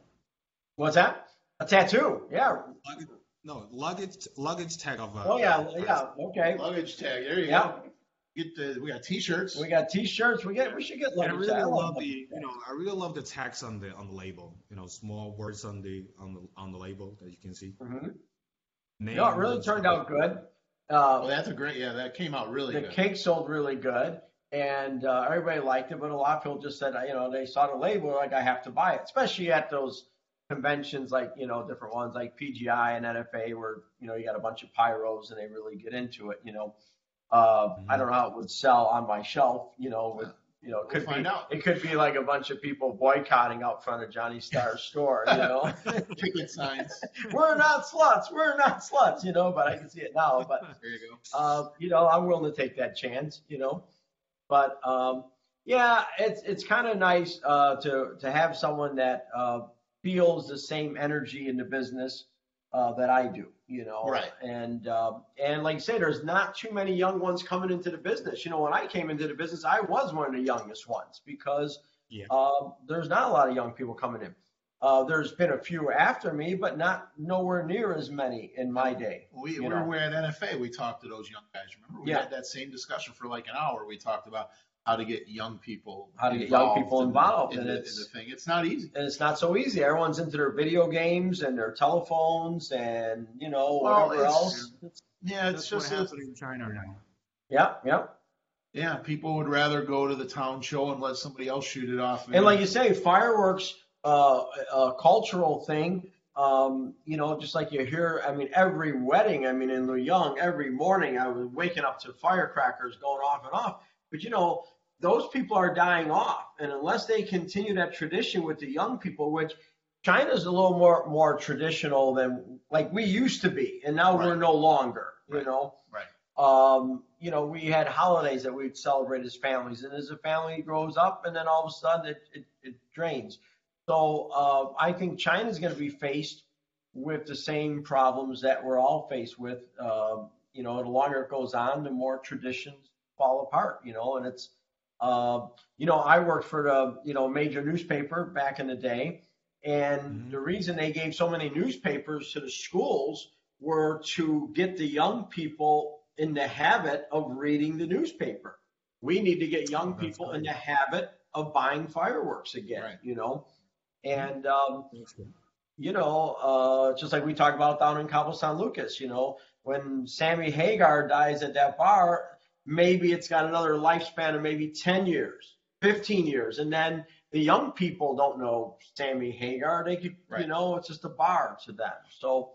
what's that? A tattoo? Yeah. Luggage, no, luggage luggage tag of. Uh, Oh yeah, Pirate yeah. Okay. Luggage tag. There you Yeah. go. Get the we got T-shirts. We got T-shirts. We get. We should get And I really I love them. the you know I really love the text on the on the label. You know, small words on the on the on the label that you can see. Mhm. Name No, it really turned out good. Uh, Oh, that's a great. Yeah, that came out really good. the good. cake sold really good and uh, everybody liked it but a lot of people just said you know they saw the label like i have to buy it especially at those conventions like you know different ones like pgi and nfa where you know you got a bunch of pyros and they really get into it you know uh, Mm-hmm. i don't know how it would sell on my shelf you know with you know it could We'll be out. it could be like a bunch of people boycotting out front of johnny starr's store you know Picket signs. we're not sluts we're not sluts you know but i can see it now but There you go. uh, you know, I'm willing to take that chance, you know. But um, yeah, it's it's kind of nice uh, to to have someone that uh, feels the same energy in the business uh, that I do, you know. Right. And um, and like I say, there's not too many young ones coming into the business. You know, when I came into the business, I was one of the youngest ones because Yeah. um, there's not a lot of young people coming in. Uh, there's been a few after me, but not nowhere near as many in my day. We, you we know. were at NFA. We talked to those young guys. Remember, we Yeah. had that same discussion for like an hour. We talked about how to get young people How to get young people in the- involved, in, and the, in it's- the thing. It's not easy. and it's not so easy. Everyone's into their video games and their telephones and you know Well, whatever it's- else. It's, Yeah, it's just what a, in China now. yeah, yeah. Yeah, people would rather go to the town show and let somebody else shoot it off. And like you say, fireworks, uh, a cultural thing. Um, you know, just like you hear, I mean, every wedding, I mean, in the young, every morning I was waking up to firecrackers going off and off. But you know, those people are dying off, and unless they continue that tradition with the young people, which China's a little more more traditional than like we used to be, and now we're no longer. You know, Right. um, you know, we had holidays that we'd celebrate as families, and as a family grows up, and then all of a sudden it, it, it drains. So uh, I think China's going to be faced with the same problems that we're all faced with. Uh, you know, the longer it goes on, the more traditions fall apart. You know, and it's, uh, you know, I worked for the you know major newspaper back in the day, and the reason they gave so many newspapers to the schools were to get the young people in the habit of reading the newspaper. We need to get young people in the habit of buying fireworks again, you know? And, um, you know, uh, just like we talked about down in Cabo San Lucas, you know, when Sammy Hagar dies at that bar, maybe it's got another lifespan of maybe 10 years, 15 years. And then the young people don't know Sammy Hagar. They could, you know, it's just a bar to them. So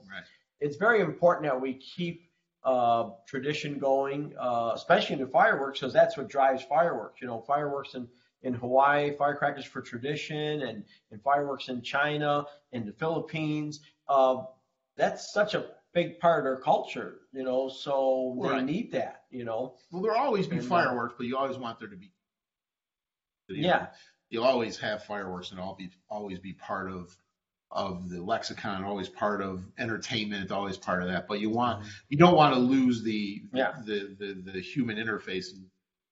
it's very important that we keep uh, tradition going, uh, especially in the fireworks, because that's what drives fireworks. You know, fireworks in, in Hawaii, firecrackers for tradition, and, and fireworks in China, in the Philippines. Uh, that's such a big part of their culture, you know, so they need that, you know. Well, there'll always be And, uh, fireworks, but you always want there to be. Yeah. You'll always have fireworks and all be always be part of of the lexicon, always part of entertainment, always part of that. But you want you don't want to lose the Mm-hmm. Yeah. the, the the human interface and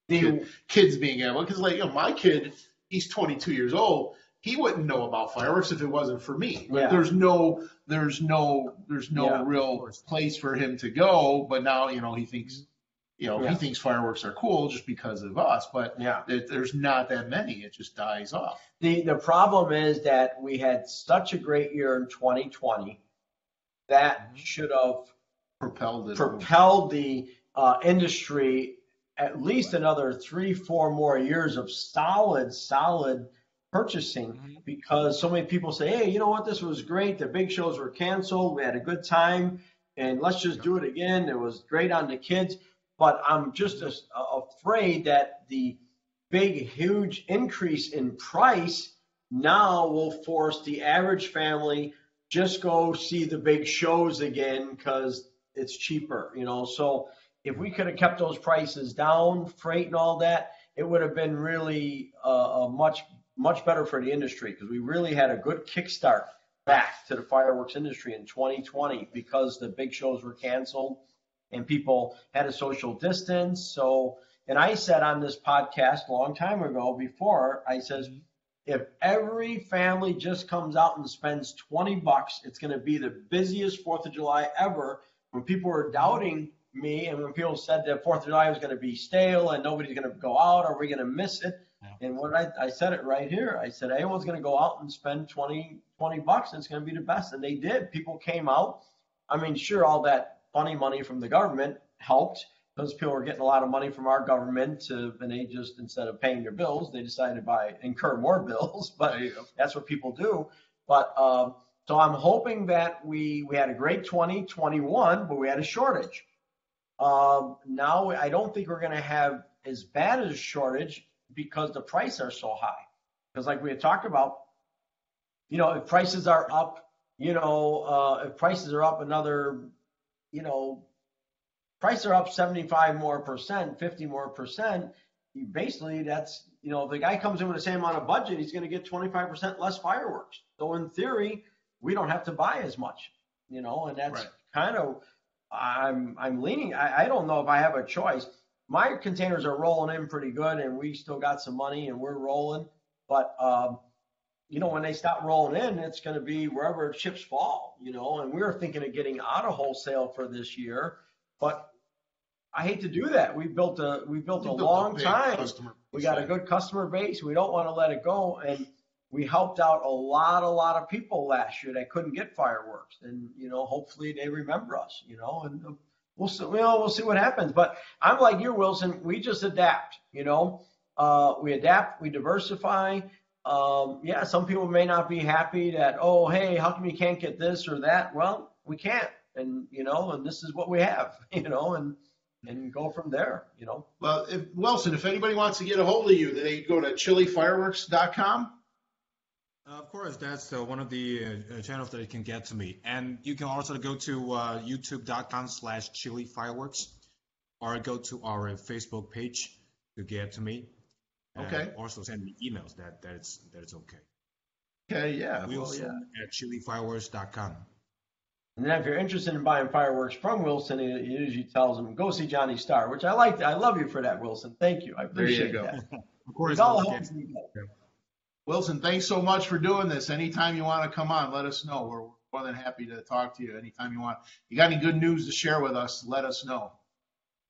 kid- kids being able because like you know, my kid, he's 22 years old. He wouldn't know about fireworks if it wasn't for me. Like, Yeah. There's no there's no there's no Yeah. real place for him to go. But now you know he thinks you know Yeah. he thinks fireworks are cool just because of us. But Yeah. there- there's not that many. It just dies off. The the problem is that we had such a great year in 2020 that should have propelled it. propelled the uh, industry at least another three, four more years of solid, solid purchasing because so many people say, hey, you know what, this was great. The big shows were canceled. We had a good time, and let's just do it again. It was great on the kids. But I'm just as, uh, afraid that the big, huge increase in price now will force the average family just go see the big shows again because it's cheaper, you know. So if we could have kept those prices down, freight and all that, it would have been really uh, a much much better for the industry because we really had a good kickstart back to the fireworks industry in 2020 because the big shows were canceled and people had a social distance. So, and I said on this podcast a long time ago before, I says, if every family just comes out and spends 20 bucks, it's going to be the busiest Fourth of July ever. When people are doubting me and when people said that Fourth of July was going to be stale and nobody's going to go out, are we going to miss it? And what I, I said it right here. I said everyone's going to go out and spend 20, 20 bucks and it's going to be the best. And they did. People came out. I mean, sure, all that funny money from the government helped. Those people were getting a lot of money from our government, to, and they just instead of paying their bills, they decided to buy incur more bills. But that's what people do. But um, so I'm hoping that we we had a great 2021, but we had a shortage. Um, now I don't think we're going to have as bad as a shortage because the prices are so high. Because like we had talked about, you know, if prices are up, you know, uh, if prices are up another, you know, prices are up 75 more percent, 50 more percent, basically that's, you know, if the guy comes in with the same amount of budget, he's going to get 25% less fireworks. So in theory, we don't have to buy as much, you know, and that's kind of, I'm, I'm leaning, I, I don't know if I have a choice. My containers are rolling in pretty good and we still got some money and we're rolling. But, um, you know, when they stop rolling in, it's going to be wherever chips fall, you know, and we were thinking of getting out of wholesale for this year, but I hate to do that. We built a, we built a built a long big time. We got a good customer base. We don't want to let it go. And we helped out a lot, a lot of people last year that couldn't get fireworks. And, you know, hopefully they remember us, you know, and we'll see, you know, we'll see what happens. But I'm like you, Wilson. We just adapt. You know, uh, we adapt, we diversify. Um, yeah, some people may not be happy that oh, hey, how come you can't get this or that? Well, we can't, and you know, and this is what we have. You know, and and go from there. You know. Well, if, Wilson, if anybody wants to get a hold of you, they go to chilifireworks.com. Uh, of course, that's uh, one of the uh, channels that you can get to me. And you can also go to uh, youtube.com slash chili fireworks or go to our Facebook page to get to me. And Okay. Also send me emails that, that, it's, that it's okay. Okay, yeah. well, Wilson at chilifireworks.com. And then if you're interested in buying fireworks from Wilson, he he usually tells them, go see Johnny Star, which I like. I love you for that, Wilson. Thank you. I There you go. that. Of course, Wilson, thanks so much for doing this. Anytime you want to come on, let us know. We're more than happy to talk to you anytime you want. You got any good news to share with us, let us know.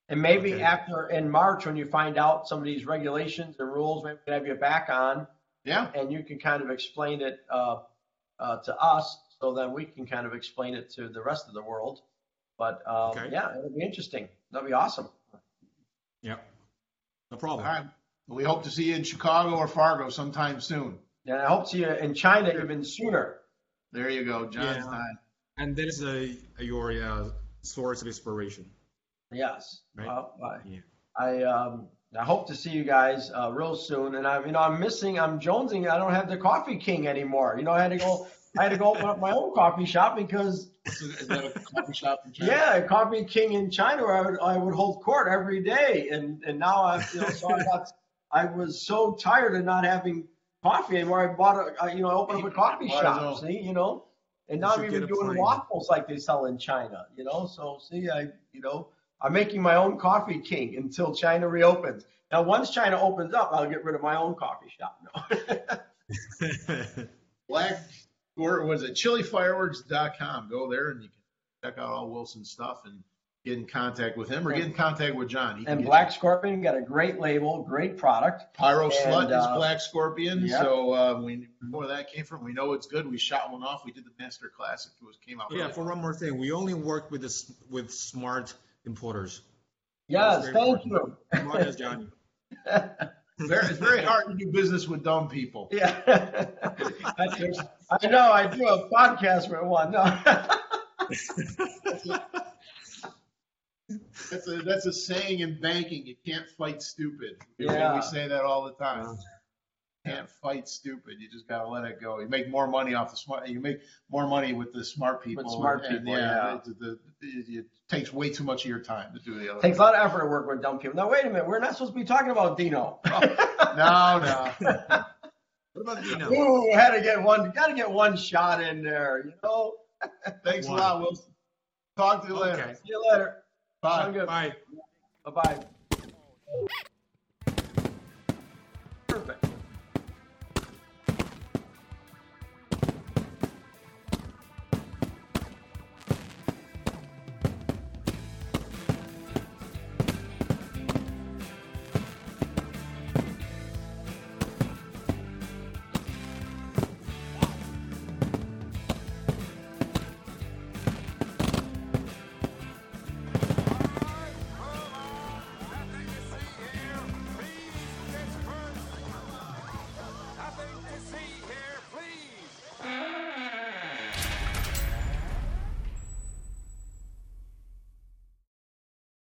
And maybe Okay. after in March, when you find out some of these regulations and rules, maybe we can have you back on. Yeah. And you can kind of explain it uh, uh, to us, so then we can kind of explain it to the rest of the world. But um, Okay. yeah, it'll be interesting. That'll be awesome. Yep. No problem. All right. We hope to see you in Chicago or Fargo sometime soon. Yeah, I hope to see you in China even sooner. There you go, John. Yeah. time. And that is a, your uh, source of inspiration. Yes. Right. Well, I, Yeah. I um I hope to see you guys uh, real soon. And I'm you know I'm missing I'm jonesing. I don't have the Coffee King anymore. You know I had to go I had to go open up my own coffee shop because Is that a coffee shop in China? yeah, a Coffee King in China where I would I would hold court every day. And and now I you know so I got I was so tired of not having coffee anymore. I bought a, you know I opened up a coffee shop. See you know. And now I'm even doing waffles like they sell in China, you know. So see, I you know I'm making my own coffee king until China reopens. Now, once China opens up, I'll get rid of my own coffee shop. No. Black, or was it chilifireworks.com? Go there and you can check out all Wilson's stuff and get in contact with him or get in contact with John. And get Black Scorpion got a great label, great product. Pyro And, Slut is uh, Black Scorpion. yeah. So uh, we know where that came from. We know it's good. We shot one off. We did the Master Classic. It was came out. Yeah, really for one more thing, we only work with this with smart importers. Yes, thank important. you. Smart as Johnny. Very, it's very hard to do business with dumb people. Yeah, That's- I know. I do a podcast with one. No. That's a that's a saying in banking. You can't fight stupid. Yeah. We say that all the time. You can't fight stupid. You just gotta let it go. You make more money off the smart. You make more money with the smart people. smart and, people, yeah. it, the- it, it takes way too much of your time to do the other. Takes a lot of effort to work with dumb people. Now, wait a minute. We're not supposed to be talking about Dino. no, no. What about Dino? Ooh, had to get one. Got to get one shot in there. You know. Thanks One. a lot, Wilson. Talk to you later. Okay. See you later. Bye. Bye. Bye bye.